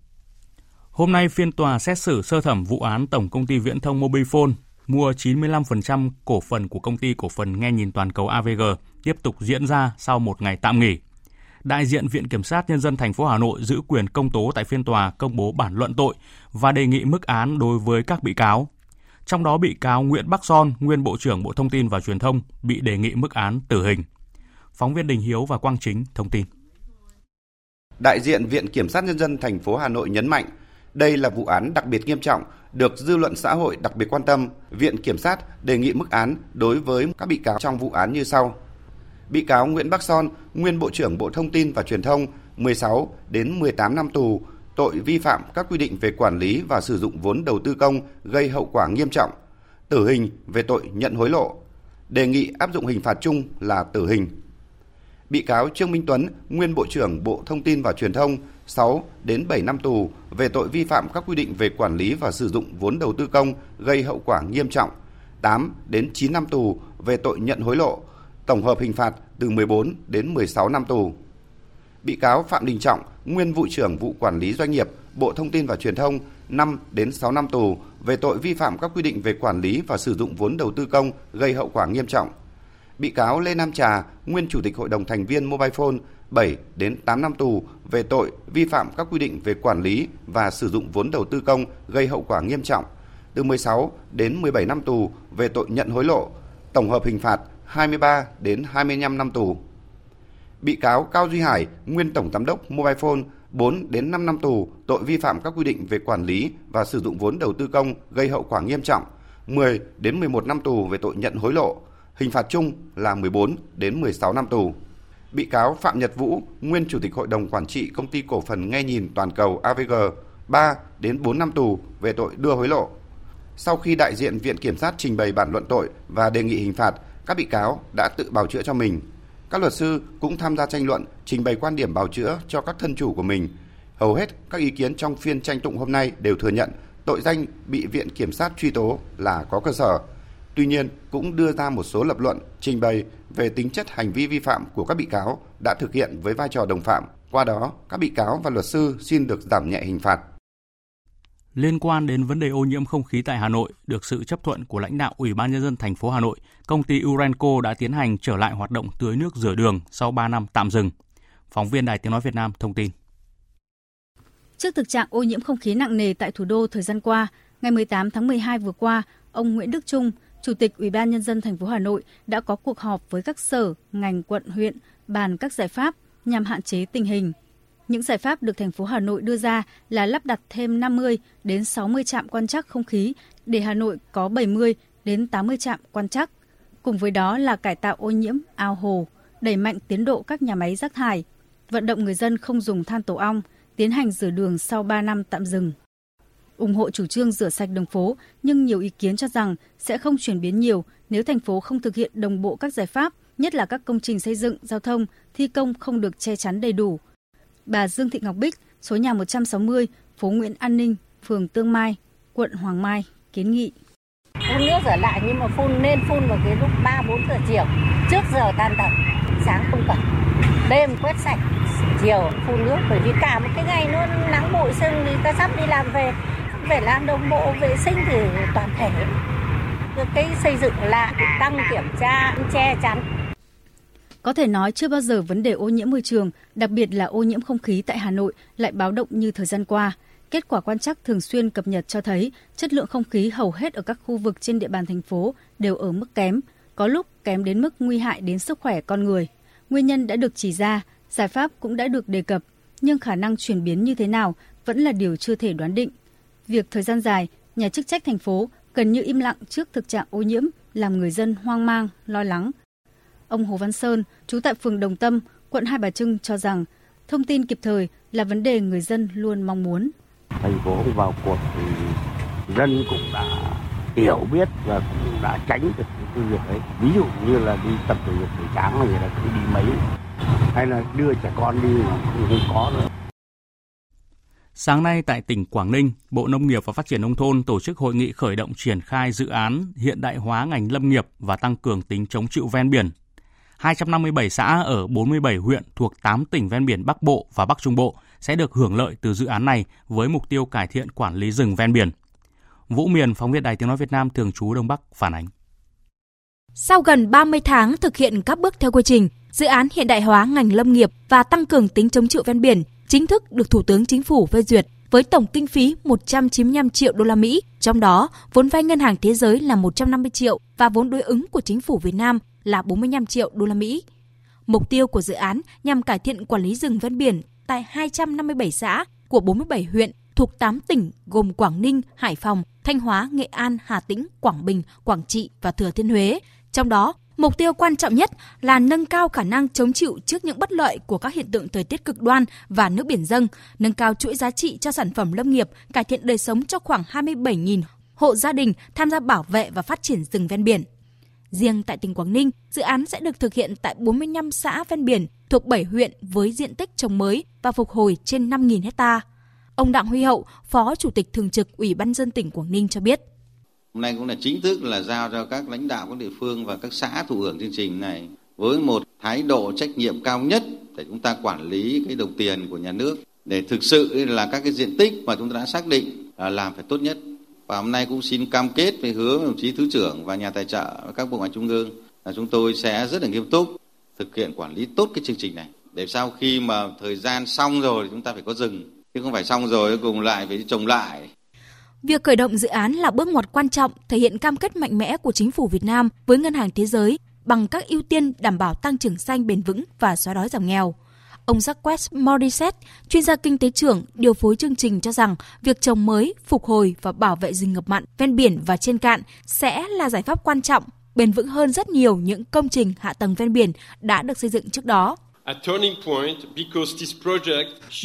Hôm nay, phiên tòa xét xử sơ thẩm vụ án Tổng công ty Viễn thông Mobifone mua 95% cổ phần của công ty cổ phần nghe nhìn toàn cầu AVG tiếp tục diễn ra sau một ngày tạm nghỉ. Đại diện Viện Kiểm sát Nhân dân thành phố Hà Nội giữ quyền công tố tại phiên tòa công bố bản luận tội và đề nghị mức án đối với các bị cáo. Trong đó bị cáo Nguyễn Bắc Son, nguyên Bộ trưởng Bộ Thông tin và Truyền thông, bị đề nghị mức án tử hình. Phóng viên Đình Hiếu và Quang Chính thông tin. Đại diện Viện Kiểm sát Nhân dân thành phố Hà Nội nhấn mạnh, đây là vụ án đặc biệt nghiêm trọng, được dư luận xã hội đặc biệt quan tâm. Viện Kiểm sát đề nghị mức án đối với các bị cáo trong vụ án như sau bị cáo Nguyễn Bắc Son, nguyên Bộ trưởng Bộ Thông tin và Truyền thông, 16 đến 18 năm tù, tội vi phạm các quy định về quản lý và sử dụng vốn đầu tư công gây hậu quả nghiêm trọng, tử hình về tội nhận hối lộ. Đề nghị áp dụng hình phạt chung là tử hình. Bị cáo Trương Minh Tuấn, nguyên Bộ trưởng Bộ Thông tin và Truyền thông, 6 đến 7 năm tù về tội vi phạm các quy định về quản lý và sử dụng vốn đầu tư công gây hậu quả nghiêm trọng, 8 đến 9 năm tù về tội nhận hối lộ, tổng hợp hình phạt từ 14 đến 16 năm tù. Bị cáo Phạm Đình Trọng, nguyên vụ trưởng vụ quản lý doanh nghiệp, Bộ Thông tin và Truyền thông 5 đến 6 năm tù về tội vi phạm các quy định về quản lý và sử dụng vốn đầu tư công gây hậu quả nghiêm trọng. Bị cáo Lê Nam Trà, nguyên chủ tịch hội đồng thành viên Mobile Phone 7 đến 8 năm tù về tội vi phạm các quy định về quản lý và sử dụng vốn đầu tư công gây hậu quả nghiêm trọng, từ 16 đến 17 năm tù về tội nhận hối lộ, tổng hợp hình phạt 23 đến 25 năm tù. Bị cáo Cao Duy Hải, nguyên tổng giám đốc Mobile Phone 4 đến 5 năm tù tội vi phạm các quy định về quản lý và sử dụng vốn đầu tư công gây hậu quả nghiêm trọng, 10 đến 11 năm tù về tội nhận hối lộ, hình phạt chung là 14 đến 16 năm tù. Bị cáo Phạm Nhật Vũ, nguyên chủ tịch hội đồng quản trị công ty cổ phần nghe nhìn toàn cầu AVG, 3 đến 4 năm tù về tội đưa hối lộ. Sau khi đại diện Viện Kiểm sát trình bày bản luận tội và đề nghị hình phạt, các bị cáo đã tự bào chữa cho mình. Các luật sư cũng tham gia tranh luận, trình bày quan điểm bào chữa cho các thân chủ của mình. Hầu hết các ý kiến trong phiên tranh tụng hôm nay đều thừa nhận tội danh bị Viện Kiểm sát truy tố là có cơ sở. Tuy nhiên, cũng đưa ra một số lập luận trình bày về tính chất hành vi vi phạm của các bị cáo đã thực hiện với vai trò đồng phạm. Qua đó, các bị cáo và luật sư xin được giảm nhẹ hình phạt. Liên quan đến vấn đề ô nhiễm không khí tại Hà Nội, được sự chấp thuận của lãnh đạo Ủy ban nhân dân thành phố Hà Nội, công ty Urenco đã tiến hành trở lại hoạt động tưới nước rửa đường sau 3 năm tạm dừng. Phóng viên Đài Tiếng nói Việt Nam thông tin. Trước thực trạng ô nhiễm không khí nặng nề tại thủ đô thời gian qua, ngày 18 tháng 12 vừa qua, ông Nguyễn Đức Trung, Chủ tịch Ủy ban nhân dân thành phố Hà Nội đã có cuộc họp với các sở, ngành, quận, huyện bàn các giải pháp nhằm hạn chế tình hình những giải pháp được thành phố Hà Nội đưa ra là lắp đặt thêm 50 đến 60 trạm quan trắc không khí để Hà Nội có 70 đến 80 trạm quan trắc. Cùng với đó là cải tạo ô nhiễm ao hồ, đẩy mạnh tiến độ các nhà máy rác thải, vận động người dân không dùng than tổ ong, tiến hành rửa đường sau 3 năm tạm dừng ủng hộ chủ trương rửa sạch đường phố, nhưng nhiều ý kiến cho rằng sẽ không chuyển biến nhiều nếu thành phố không thực hiện đồng bộ các giải pháp, nhất là các công trình xây dựng, giao thông, thi công không được che chắn đầy đủ, Bà Dương Thị Ngọc Bích, số nhà 160, phố Nguyễn An Ninh, phường Tương Mai, quận Hoàng Mai, kiến nghị. Phun nước rửa lại nhưng mà phun nên phun vào cái lúc 3 4 giờ chiều, trước giờ tan tầm, sáng không cần. Đêm quét sạch, chiều phun nước bởi vì cả một cái ngày nó nắng bụi sương thì ta sắp đi làm về về làm đồng bộ vệ sinh thì toàn thể cái xây dựng lại tăng kiểm tra che chắn có thể nói chưa bao giờ vấn đề ô nhiễm môi trường, đặc biệt là ô nhiễm không khí tại Hà Nội lại báo động như thời gian qua. Kết quả quan trắc thường xuyên cập nhật cho thấy chất lượng không khí hầu hết ở các khu vực trên địa bàn thành phố đều ở mức kém, có lúc kém đến mức nguy hại đến sức khỏe con người. Nguyên nhân đã được chỉ ra, giải pháp cũng đã được đề cập, nhưng khả năng chuyển biến như thế nào vẫn là điều chưa thể đoán định. Việc thời gian dài, nhà chức trách thành phố gần như im lặng trước thực trạng ô nhiễm làm người dân hoang mang, lo lắng, Ông Hồ Văn Sơn, trú tại phường Đồng Tâm, quận Hai Bà Trưng cho rằng thông tin kịp thời là vấn đề người dân luôn mong muốn. Thành phố vào cuộc thì dân cũng đã hiểu biết và cũng đã tránh được cái việc ấy. Ví dụ như là đi tập thể dục buổi sáng này là cứ đi mấy hay là đưa trẻ con đi cũng không có nữa. Sáng nay tại tỉnh Quảng Ninh, Bộ Nông nghiệp và Phát triển Nông thôn tổ chức hội nghị khởi động triển khai dự án hiện đại hóa ngành lâm nghiệp và tăng cường tính chống chịu ven biển 257 xã ở 47 huyện thuộc 8 tỉnh ven biển Bắc Bộ và Bắc Trung Bộ sẽ được hưởng lợi từ dự án này với mục tiêu cải thiện quản lý rừng ven biển. Vũ Miền, phóng viên Đài Tiếng Nói Việt Nam thường trú Đông Bắc phản ánh. Sau gần 30 tháng thực hiện các bước theo quy trình, dự án hiện đại hóa ngành lâm nghiệp và tăng cường tính chống chịu ven biển chính thức được Thủ tướng Chính phủ phê duyệt với tổng kinh phí 195 triệu đô la Mỹ, trong đó vốn vay ngân hàng thế giới là 150 triệu và vốn đối ứng của chính phủ Việt Nam là 45 triệu đô la Mỹ. Mục tiêu của dự án nhằm cải thiện quản lý rừng ven biển tại 257 xã của 47 huyện thuộc 8 tỉnh gồm Quảng Ninh, Hải Phòng, Thanh Hóa, Nghệ An, Hà Tĩnh, Quảng Bình, Quảng Trị và Thừa Thiên Huế. Trong đó, mục tiêu quan trọng nhất là nâng cao khả năng chống chịu trước những bất lợi của các hiện tượng thời tiết cực đoan và nước biển dâng, nâng cao chuỗi giá trị cho sản phẩm lâm nghiệp, cải thiện đời sống cho khoảng 27.000 hộ gia đình tham gia bảo vệ và phát triển rừng ven biển. Riêng tại tỉnh Quảng Ninh, dự án sẽ được thực hiện tại 45 xã ven biển thuộc 7 huyện với diện tích trồng mới và phục hồi trên 5.000 hecta. Ông Đặng Huy Hậu, Phó Chủ tịch Thường trực Ủy ban dân tỉnh Quảng Ninh cho biết. Hôm nay cũng là chính thức là giao cho các lãnh đạo các địa phương và các xã thụ hưởng chương trình này. Với một thái độ trách nhiệm cao nhất để chúng ta quản lý cái đồng tiền của nhà nước, để thực sự là các cái diện tích mà chúng ta đã xác định là làm phải tốt nhất. Và hôm nay cũng xin cam kết với hứa với đồng chí thứ trưởng và nhà tài trợ và các bộ ngành trung ương là chúng tôi sẽ rất là nghiêm túc thực hiện quản lý tốt cái chương trình này. Để sau khi mà thời gian xong rồi thì chúng ta phải có dừng chứ không phải xong rồi, cùng lại phải trồng lại. Việc khởi động dự án là bước ngoặt quan trọng thể hiện cam kết mạnh mẽ của chính phủ Việt Nam với Ngân hàng Thế giới bằng các ưu tiên đảm bảo tăng trưởng xanh bền vững và xóa đói giảm nghèo. Ông Jacques Morissette, chuyên gia kinh tế trưởng, điều phối chương trình cho rằng việc trồng mới, phục hồi và bảo vệ rừng ngập mặn ven biển và trên cạn sẽ là giải pháp quan trọng, bền vững hơn rất nhiều những công trình hạ tầng ven biển đã được xây dựng trước đó.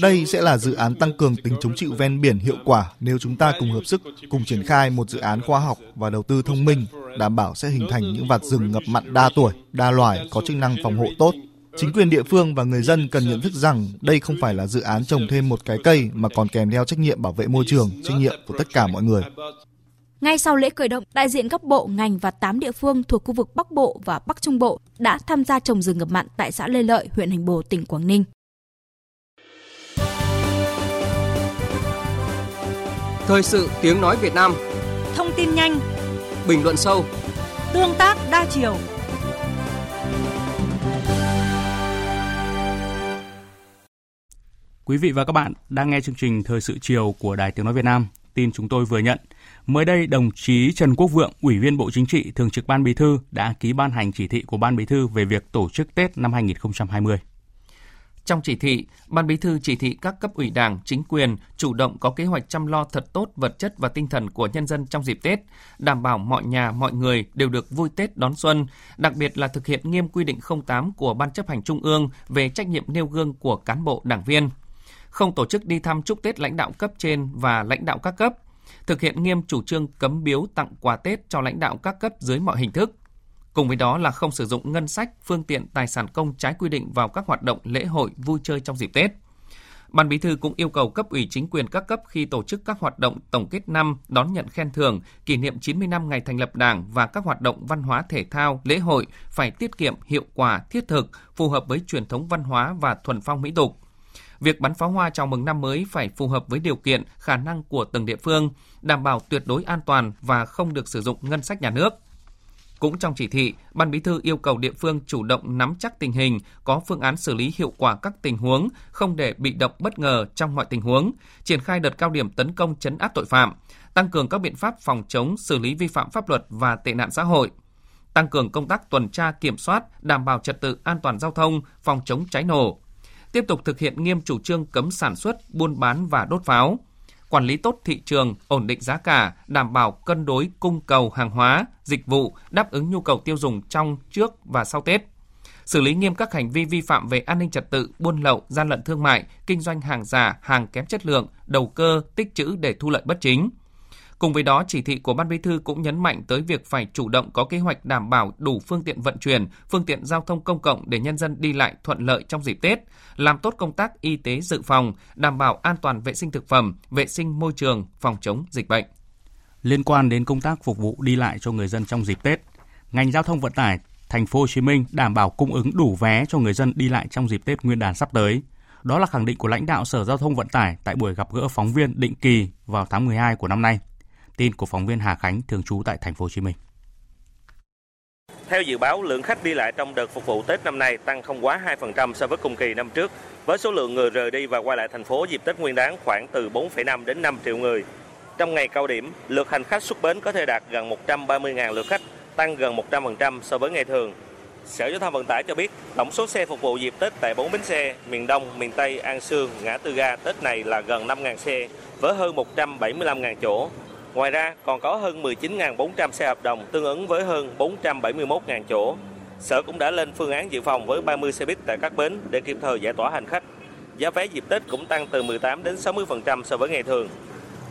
Đây sẽ là dự án tăng cường tính chống chịu ven biển hiệu quả nếu chúng ta cùng hợp sức, cùng triển khai một dự án khoa học và đầu tư thông minh, đảm bảo sẽ hình thành những vạt rừng ngập mặn đa tuổi, đa loài có chức năng phòng hộ tốt. Chính quyền địa phương và người dân cần nhận thức rằng đây không phải là dự án trồng thêm một cái cây mà còn kèm theo trách nhiệm bảo vệ môi trường, trách nhiệm của tất cả mọi người. Ngay sau lễ khởi động, đại diện các bộ, ngành và 8 địa phương thuộc khu vực Bắc Bộ và Bắc Trung Bộ đã tham gia trồng rừng ngập mặn tại xã Lê Lợi, huyện Hành Bồ, tỉnh Quảng Ninh. Thời sự tiếng nói Việt Nam Thông tin nhanh Bình luận sâu Tương tác đa chiều Quý vị và các bạn đang nghe chương trình Thời sự chiều của Đài Tiếng Nói Việt Nam. Tin chúng tôi vừa nhận. Mới đây, đồng chí Trần Quốc Vượng, Ủy viên Bộ Chính trị, Thường trực Ban Bí thư đã ký ban hành chỉ thị của Ban Bí thư về việc tổ chức Tết năm 2020. Trong chỉ thị, Ban Bí thư chỉ thị các cấp ủy Đảng, chính quyền chủ động có kế hoạch chăm lo thật tốt vật chất và tinh thần của nhân dân trong dịp Tết, đảm bảo mọi nhà, mọi người đều được vui Tết đón xuân, đặc biệt là thực hiện nghiêm quy định 08 của Ban chấp hành Trung ương về trách nhiệm nêu gương của cán bộ đảng viên. Không tổ chức đi thăm chúc Tết lãnh đạo cấp trên và lãnh đạo các cấp, thực hiện nghiêm chủ trương cấm biếu tặng quà Tết cho lãnh đạo các cấp dưới mọi hình thức. Cùng với đó là không sử dụng ngân sách, phương tiện tài sản công trái quy định vào các hoạt động lễ hội, vui chơi trong dịp Tết. Ban Bí thư cũng yêu cầu cấp ủy chính quyền các cấp khi tổ chức các hoạt động tổng kết năm, đón nhận khen thưởng, kỷ niệm 90 năm ngày thành lập Đảng và các hoạt động văn hóa thể thao, lễ hội phải tiết kiệm, hiệu quả, thiết thực, phù hợp với truyền thống văn hóa và thuần phong mỹ tục. Việc bắn pháo hoa chào mừng năm mới phải phù hợp với điều kiện, khả năng của từng địa phương, đảm bảo tuyệt đối an toàn và không được sử dụng ngân sách nhà nước. Cũng trong chỉ thị, Ban Bí thư yêu cầu địa phương chủ động nắm chắc tình hình, có phương án xử lý hiệu quả các tình huống, không để bị động bất ngờ trong mọi tình huống, triển khai đợt cao điểm tấn công chấn áp tội phạm, tăng cường các biện pháp phòng chống, xử lý vi phạm pháp luật và tệ nạn xã hội, tăng cường công tác tuần tra kiểm soát, đảm bảo trật tự an toàn giao thông, phòng chống cháy nổ, tiếp tục thực hiện nghiêm chủ trương cấm sản xuất, buôn bán và đốt pháo, quản lý tốt thị trường, ổn định giá cả, đảm bảo cân đối cung cầu hàng hóa, dịch vụ, đáp ứng nhu cầu tiêu dùng trong, trước và sau Tết. Xử lý nghiêm các hành vi vi phạm về an ninh trật tự, buôn lậu, gian lận thương mại, kinh doanh hàng giả, hàng kém chất lượng, đầu cơ, tích trữ để thu lợi bất chính. Cùng với đó, chỉ thị của Ban Bí thư cũng nhấn mạnh tới việc phải chủ động có kế hoạch đảm bảo đủ phương tiện vận chuyển, phương tiện giao thông công cộng để nhân dân đi lại thuận lợi trong dịp Tết, làm tốt công tác y tế dự phòng, đảm bảo an toàn vệ sinh thực phẩm, vệ sinh môi trường, phòng chống dịch bệnh. Liên quan đến công tác phục vụ đi lại cho người dân trong dịp Tết, ngành giao thông vận tải thành phố Hồ Chí Minh đảm bảo cung ứng đủ vé cho người dân đi lại trong dịp Tết Nguyên đán sắp tới. Đó là khẳng định của lãnh đạo Sở Giao thông Vận tải tại buổi gặp gỡ phóng viên định kỳ vào tháng 12 của năm nay. Tin của phóng viên Hà Khánh thường trú tại thành phố Hồ Chí Minh. Theo dự báo, lượng khách đi lại trong đợt phục vụ Tết năm nay tăng không quá 2% so với cùng kỳ năm trước, với số lượng người rời đi và quay lại thành phố dịp Tết Nguyên đán khoảng từ 4,5 đến 5 triệu người. Trong ngày cao điểm, lượt hành khách xuất bến có thể đạt gần 130.000 lượt khách, tăng gần 100% so với ngày thường. Sở Giao thông Vận tải cho biết, tổng số xe phục vụ dịp Tết tại 4 bến xe miền Đông, miền Tây, An Sương, Ngã Tư Ga Tết này là gần 5.000 xe với hơn 175.000 chỗ, Ngoài ra, còn có hơn 19.400 xe hợp đồng tương ứng với hơn 471.000 chỗ. Sở cũng đã lên phương án dự phòng với 30 xe buýt tại các bến để kịp thời giải tỏa hành khách. Giá vé dịp Tết cũng tăng từ 18 đến 60% so với ngày thường.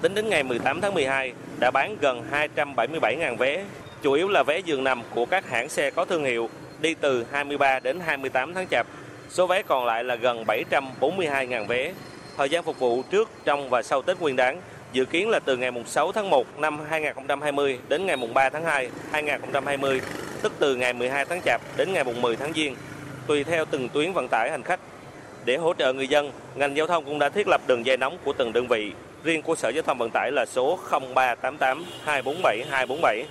Tính đến ngày 18 tháng 12, đã bán gần 277.000 vé, chủ yếu là vé giường nằm của các hãng xe có thương hiệu, đi từ 23 đến 28 tháng chạp. Số vé còn lại là gần 742.000 vé. Thời gian phục vụ trước, trong và sau Tết Nguyên đán dự kiến là từ ngày 6 tháng 1 năm 2020 đến ngày 3 tháng 2 2020 tức từ ngày 12 tháng Chạp đến ngày 10 tháng Giêng, tùy theo từng tuyến vận tải hành khách. Để hỗ trợ người dân, ngành giao thông cũng đã thiết lập đường dây nóng của từng đơn vị. Riêng của Sở Giao thông Vận tải là số 0388 247 247.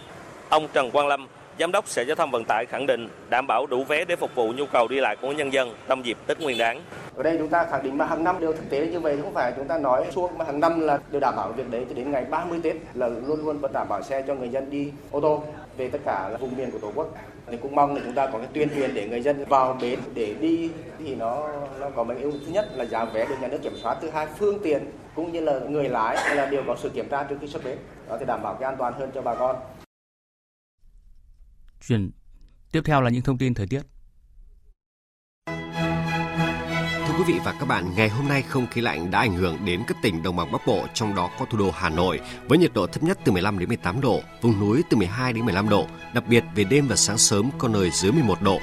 Ông Trần Quang Lâm, Giám đốc Sở Giao thông Vận tải khẳng định đảm bảo đủ vé để phục vụ nhu cầu đi lại của nhân dân trong dịp Tết Nguyên đán. Ở đây chúng ta khẳng định mà hàng năm đều thực tế như vậy, không phải chúng ta nói suốt mà hàng năm là đều đảm bảo việc đấy cho đến ngày 30 Tết là luôn luôn vẫn đảm bảo xe cho người dân đi ô tô về tất cả là vùng miền của Tổ quốc. Thì cũng mong là chúng ta có cái tuyên truyền để người dân vào bến để đi thì nó nó có mấy ưu thứ nhất là giá vé được nhà nước kiểm soát thứ hai phương tiện cũng như là người lái là đều có sự kiểm tra trước khi xuất bến đó thì đảm bảo cái an toàn hơn cho bà con. Chuyển tiếp theo là những thông tin thời tiết. Thưa quý vị và các bạn, ngày hôm nay không khí lạnh đã ảnh hưởng đến các tỉnh đồng bằng Bắc Bộ, trong đó có thủ đô Hà Nội với nhiệt độ thấp nhất từ 15 đến 18 độ, vùng núi từ 12 đến 15 độ, đặc biệt về đêm và sáng sớm có nơi dưới 11 độ.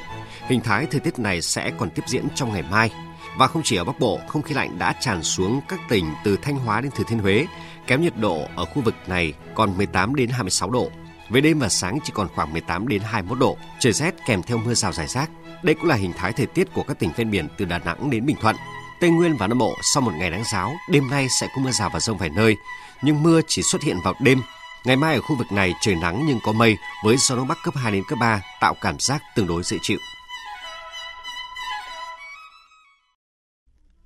Hình thái thời tiết này sẽ còn tiếp diễn trong ngày mai. Và không chỉ ở Bắc Bộ, không khí lạnh đã tràn xuống các tỉnh từ Thanh Hóa đến Thừa Thiên Huế, kém nhiệt độ ở khu vực này còn 18 đến 26 độ. Về đêm và sáng chỉ còn khoảng 18 đến 21 độ, trời rét kèm theo mưa rào rải rác. Đây cũng là hình thái thời tiết của các tỉnh ven biển từ Đà Nẵng đến Bình Thuận. Tây Nguyên và Nam Bộ sau một ngày nắng giáo, đêm nay sẽ có mưa rào và rông vài nơi, nhưng mưa chỉ xuất hiện vào đêm. Ngày mai ở khu vực này trời nắng nhưng có mây với gió đông bắc cấp 2 đến cấp 3 tạo cảm giác tương đối dễ chịu.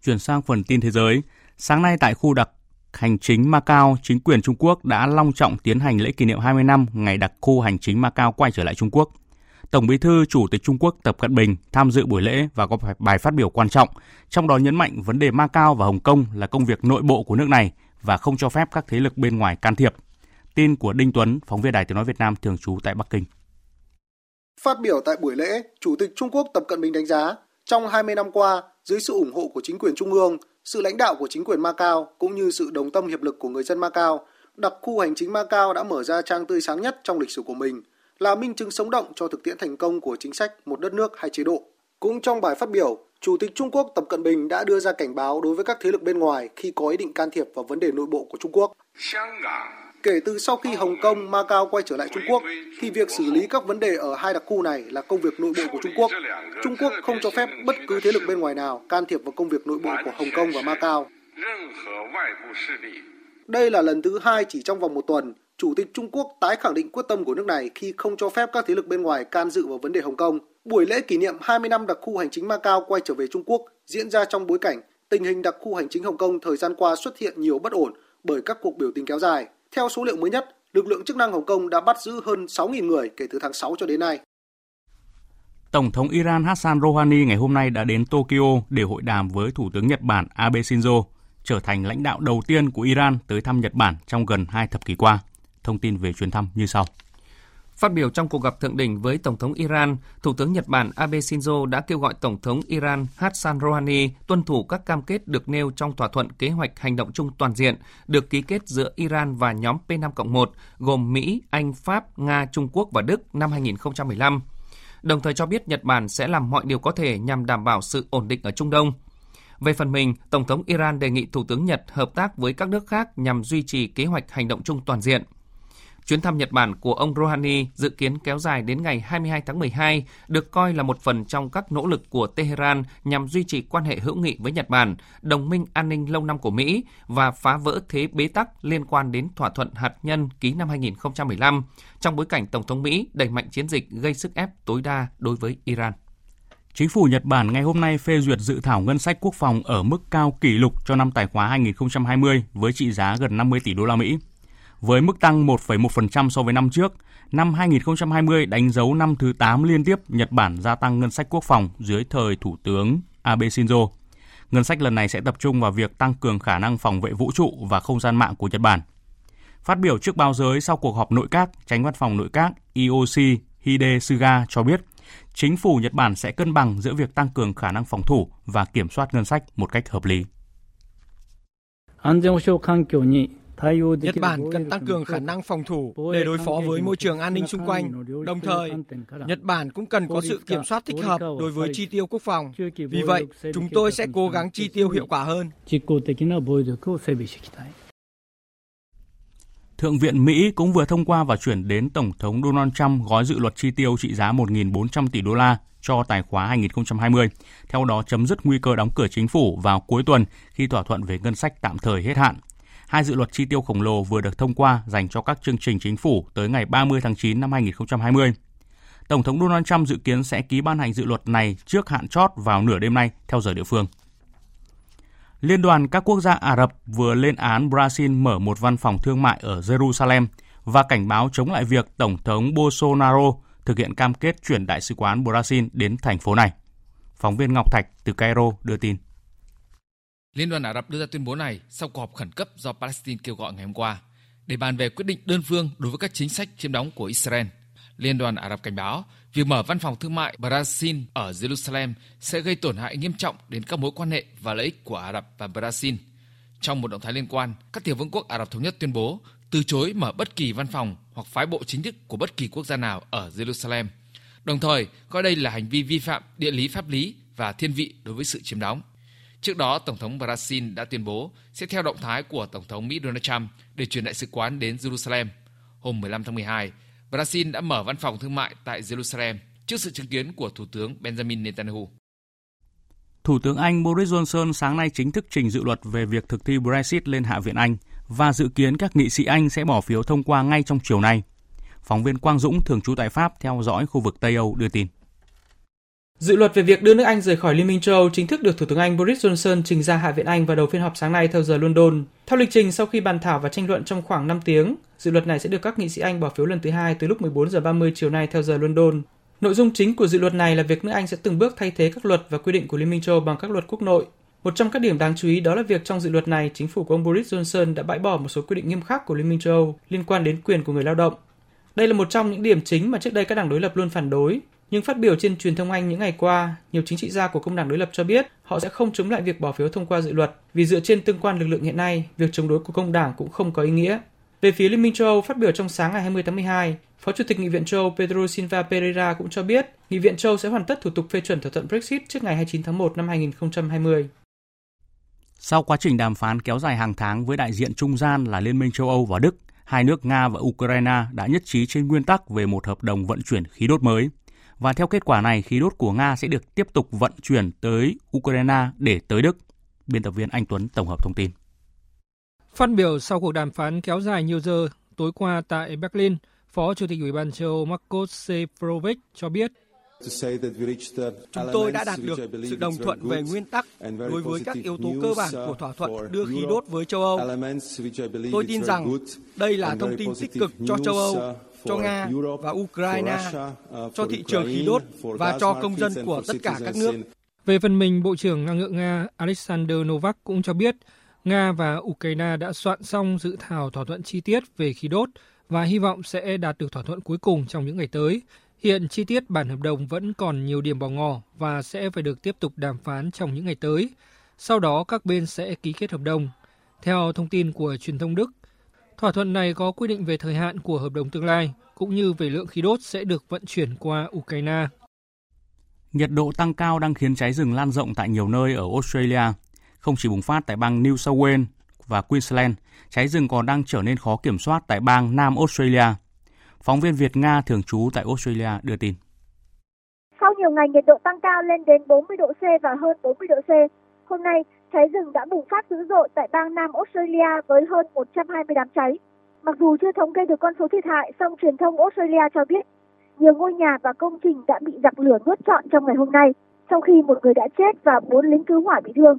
Chuyển sang phần tin thế giới, sáng nay tại khu đặc hành chính Macau, chính quyền Trung Quốc đã long trọng tiến hành lễ kỷ niệm 20 năm ngày đặc khu hành chính Macau quay trở lại Trung Quốc. Tổng Bí thư Chủ tịch Trung Quốc Tập Cận Bình tham dự buổi lễ và có bài phát biểu quan trọng, trong đó nhấn mạnh vấn đề Macau và Hồng Kông là công việc nội bộ của nước này và không cho phép các thế lực bên ngoài can thiệp. Tin của Đinh Tuấn, phóng viên Đài Tiếng nói Việt Nam thường trú tại Bắc Kinh. Phát biểu tại buổi lễ, Chủ tịch Trung Quốc Tập Cận Bình đánh giá, trong 20 năm qua, dưới sự ủng hộ của chính quyền trung ương, sự lãnh đạo của chính quyền Macau cũng như sự đồng tâm hiệp lực của người dân Macau, đặc khu hành chính Macau đã mở ra trang tươi sáng nhất trong lịch sử của mình, là minh chứng sống động cho thực tiễn thành công của chính sách một đất nước hai chế độ. Cũng trong bài phát biểu, Chủ tịch Trung Quốc Tập Cận Bình đã đưa ra cảnh báo đối với các thế lực bên ngoài khi có ý định can thiệp vào vấn đề nội bộ của Trung Quốc. Kể từ sau khi Hồng Kông, Macau quay trở lại Trung Quốc, thì việc xử lý các vấn đề ở hai đặc khu này là công việc nội bộ của Trung Quốc. Trung Quốc không cho phép bất cứ thế lực bên ngoài nào can thiệp vào công việc nội bộ của Hồng Kông và Macau. Đây là lần thứ hai chỉ trong vòng một tuần, Chủ tịch Trung Quốc tái khẳng định quyết tâm của nước này khi không cho phép các thế lực bên ngoài can dự vào vấn đề Hồng Kông. Buổi lễ kỷ niệm 20 năm đặc khu hành chính Macau quay trở về Trung Quốc diễn ra trong bối cảnh tình hình đặc khu hành chính Hồng Kông thời gian qua xuất hiện nhiều bất ổn bởi các cuộc biểu tình kéo dài. Theo số liệu mới nhất, lực lượng chức năng Hồng Kông đã bắt giữ hơn 6.000 người kể từ tháng 6 cho đến nay. Tổng thống Iran Hassan Rouhani ngày hôm nay đã đến Tokyo để hội đàm với Thủ tướng Nhật Bản Abe Shinzo, trở thành lãnh đạo đầu tiên của Iran tới thăm Nhật Bản trong gần hai thập kỷ qua. Thông tin về chuyến thăm như sau. Phát biểu trong cuộc gặp thượng đỉnh với Tổng thống Iran, Thủ tướng Nhật Bản Abe Shinzo đã kêu gọi Tổng thống Iran Hassan Rouhani tuân thủ các cam kết được nêu trong thỏa thuận kế hoạch hành động chung toàn diện được ký kết giữa Iran và nhóm P5-1 gồm Mỹ, Anh, Pháp, Nga, Trung Quốc và Đức năm 2015. Đồng thời cho biết Nhật Bản sẽ làm mọi điều có thể nhằm đảm bảo sự ổn định ở Trung Đông. Về phần mình, Tổng thống Iran đề nghị Thủ tướng Nhật hợp tác với các nước khác nhằm duy trì kế hoạch hành động chung toàn diện – Chuyến thăm Nhật Bản của ông Rouhani dự kiến kéo dài đến ngày 22 tháng 12, được coi là một phần trong các nỗ lực của Tehran nhằm duy trì quan hệ hữu nghị với Nhật Bản, đồng minh an ninh lâu năm của Mỹ và phá vỡ thế bế tắc liên quan đến thỏa thuận hạt nhân ký năm 2015, trong bối cảnh Tổng thống Mỹ đẩy mạnh chiến dịch gây sức ép tối đa đối với Iran. Chính phủ Nhật Bản ngày hôm nay phê duyệt dự thảo ngân sách quốc phòng ở mức cao kỷ lục cho năm tài khoá 2020 với trị giá gần 50 tỷ đô la Mỹ. Với mức tăng 1,1% so với năm trước, năm 2020 đánh dấu năm thứ 8 liên tiếp Nhật Bản gia tăng ngân sách quốc phòng dưới thời Thủ tướng Abe Shinzo. Ngân sách lần này sẽ tập trung vào việc tăng cường khả năng phòng vệ vũ trụ và không gian mạng của Nhật Bản. Phát biểu trước báo giới sau cuộc họp nội các, tránh văn phòng nội các IOC Hide Suga cho biết, chính phủ Nhật Bản sẽ cân bằng giữa việc tăng cường khả năng phòng thủ và kiểm soát ngân sách một cách hợp lý. Nhật Bản cần tăng cường khả năng phòng thủ để đối phó với môi trường an ninh xung quanh. Đồng thời, Nhật Bản cũng cần có sự kiểm soát thích hợp đối với chi tiêu quốc phòng. Vì vậy, chúng tôi sẽ cố gắng chi tiêu hiệu quả hơn. Thượng viện Mỹ cũng vừa thông qua và chuyển đến Tổng thống Donald Trump gói dự luật chi tiêu trị giá 1.400 tỷ đô la cho tài khóa 2020, theo đó chấm dứt nguy cơ đóng cửa chính phủ vào cuối tuần khi thỏa thuận về ngân sách tạm thời hết hạn. Hai dự luật chi tiêu khổng lồ vừa được thông qua dành cho các chương trình chính phủ tới ngày 30 tháng 9 năm 2020. Tổng thống Donald Trump dự kiến sẽ ký ban hành dự luật này trước hạn chót vào nửa đêm nay, theo giờ địa phương. Liên đoàn các quốc gia Ả Rập vừa lên án Brazil mở một văn phòng thương mại ở Jerusalem và cảnh báo chống lại việc Tổng thống Bolsonaro thực hiện cam kết chuyển đại sứ quán Brazil đến thành phố này. Phóng viên Ngọc Thạch từ Cairo đưa tin. Liên đoàn Ả Rập đưa ra tuyên bố này sau cuộc họp khẩn cấp do Palestine kêu gọi ngày hôm qua để bàn về quyết định đơn phương đối với các chính sách chiếm đóng của Israel. Liên đoàn Ả Rập cảnh báo việc mở văn phòng thương mại Brazil ở Jerusalem sẽ gây tổn hại nghiêm trọng đến các mối quan hệ và lợi ích của Ả Rập và Brazil. Trong một động thái liên quan, các tiểu vương quốc Ả Rập thống nhất tuyên bố từ chối mở bất kỳ văn phòng hoặc phái bộ chính thức của bất kỳ quốc gia nào ở Jerusalem, đồng thời coi đây là hành vi vi phạm địa lý pháp lý và thiên vị đối với sự chiếm đóng. Trước đó, Tổng thống Brazil đã tuyên bố sẽ theo động thái của Tổng thống Mỹ Donald Trump để chuyển đại sứ quán đến Jerusalem. Hôm 15 tháng 12, Brazil đã mở văn phòng thương mại tại Jerusalem trước sự chứng kiến của Thủ tướng Benjamin Netanyahu. Thủ tướng Anh Boris Johnson sáng nay chính thức trình dự luật về việc thực thi Brexit lên Hạ viện Anh và dự kiến các nghị sĩ Anh sẽ bỏ phiếu thông qua ngay trong chiều nay. Phóng viên Quang Dũng thường trú tại Pháp theo dõi khu vực Tây Âu đưa tin. Dự luật về việc đưa nước Anh rời khỏi Liên minh châu Âu chính thức được Thủ tướng Anh Boris Johnson trình ra Hạ viện Anh vào đầu phiên họp sáng nay theo giờ London. Theo lịch trình, sau khi bàn thảo và tranh luận trong khoảng 5 tiếng, dự luật này sẽ được các nghị sĩ Anh bỏ phiếu lần thứ hai từ lúc 14 giờ 30 chiều nay theo giờ London. Nội dung chính của dự luật này là việc nước Anh sẽ từng bước thay thế các luật và quy định của Liên minh châu Âu bằng các luật quốc nội. Một trong các điểm đáng chú ý đó là việc trong dự luật này, chính phủ của ông Boris Johnson đã bãi bỏ một số quy định nghiêm khắc của Liên minh châu Âu liên quan đến quyền của người lao động. Đây là một trong những điểm chính mà trước đây các đảng đối lập luôn phản đối, nhưng phát biểu trên truyền thông Anh những ngày qua, nhiều chính trị gia của công đảng đối lập cho biết họ sẽ không chống lại việc bỏ phiếu thông qua dự luật vì dựa trên tương quan lực lượng hiện nay, việc chống đối của công đảng cũng không có ý nghĩa. Về phía Liên minh châu Âu phát biểu trong sáng ngày 20 tháng 12, Phó Chủ tịch Nghị viện châu Âu Pedro Silva Pereira cũng cho biết Nghị viện châu sẽ hoàn tất thủ tục phê chuẩn thỏa thuận Brexit trước ngày 29 tháng 1 năm 2020. Sau quá trình đàm phán kéo dài hàng tháng với đại diện trung gian là Liên minh châu Âu và Đức, hai nước Nga và Ukraine đã nhất trí trên nguyên tắc về một hợp đồng vận chuyển khí đốt mới. Và theo kết quả này, khí đốt của Nga sẽ được tiếp tục vận chuyển tới Ukraine để tới Đức. Biên tập viên Anh Tuấn tổng hợp thông tin. Phát biểu sau cuộc đàm phán kéo dài nhiều giờ tối qua tại Berlin, Phó Chủ tịch Ủy ban châu Âu Marcos Sefcovic cho biết Chúng tôi đã đạt được sự đồng thuận về nguyên tắc đối với các yếu tố cơ bản của thỏa thuận đưa khí đốt với châu Âu. Tôi tin rằng đây là thông tin tích cực cho châu Âu, cho Nga và Ukraine, cho thị trường khí đốt và cho công dân của tất cả các nước. Về phần mình, Bộ trưởng Năng lượng Nga Alexander Novak cũng cho biết Nga và Ukraine đã soạn xong dự thảo thỏa thuận chi tiết về khí đốt và hy vọng sẽ đạt được thỏa thuận cuối cùng trong những ngày tới. Hiện chi tiết bản hợp đồng vẫn còn nhiều điểm bỏ ngỏ và sẽ phải được tiếp tục đàm phán trong những ngày tới. Sau đó các bên sẽ ký kết hợp đồng. Theo thông tin của truyền thông Đức, thỏa thuận này có quy định về thời hạn của hợp đồng tương lai cũng như về lượng khí đốt sẽ được vận chuyển qua Ukraine. Nhiệt độ tăng cao đang khiến cháy rừng lan rộng tại nhiều nơi ở Australia. Không chỉ bùng phát tại bang New South Wales và Queensland, cháy rừng còn đang trở nên khó kiểm soát tại bang Nam Australia. Phóng viên Việt Nga thường trú tại Australia đưa tin. Sau nhiều ngày nhiệt độ tăng cao lên đến 40 độ C và hơn 40 độ C, hôm nay cháy rừng đã bùng phát dữ dội tại bang Nam Australia với hơn 120 đám cháy. Mặc dù chưa thống kê được con số thiệt hại, song truyền thông Australia cho biết nhiều ngôi nhà và công trình đã bị giặc lửa nuốt trọn trong ngày hôm nay, Sau khi một người đã chết và bốn lính cứu hỏa bị thương.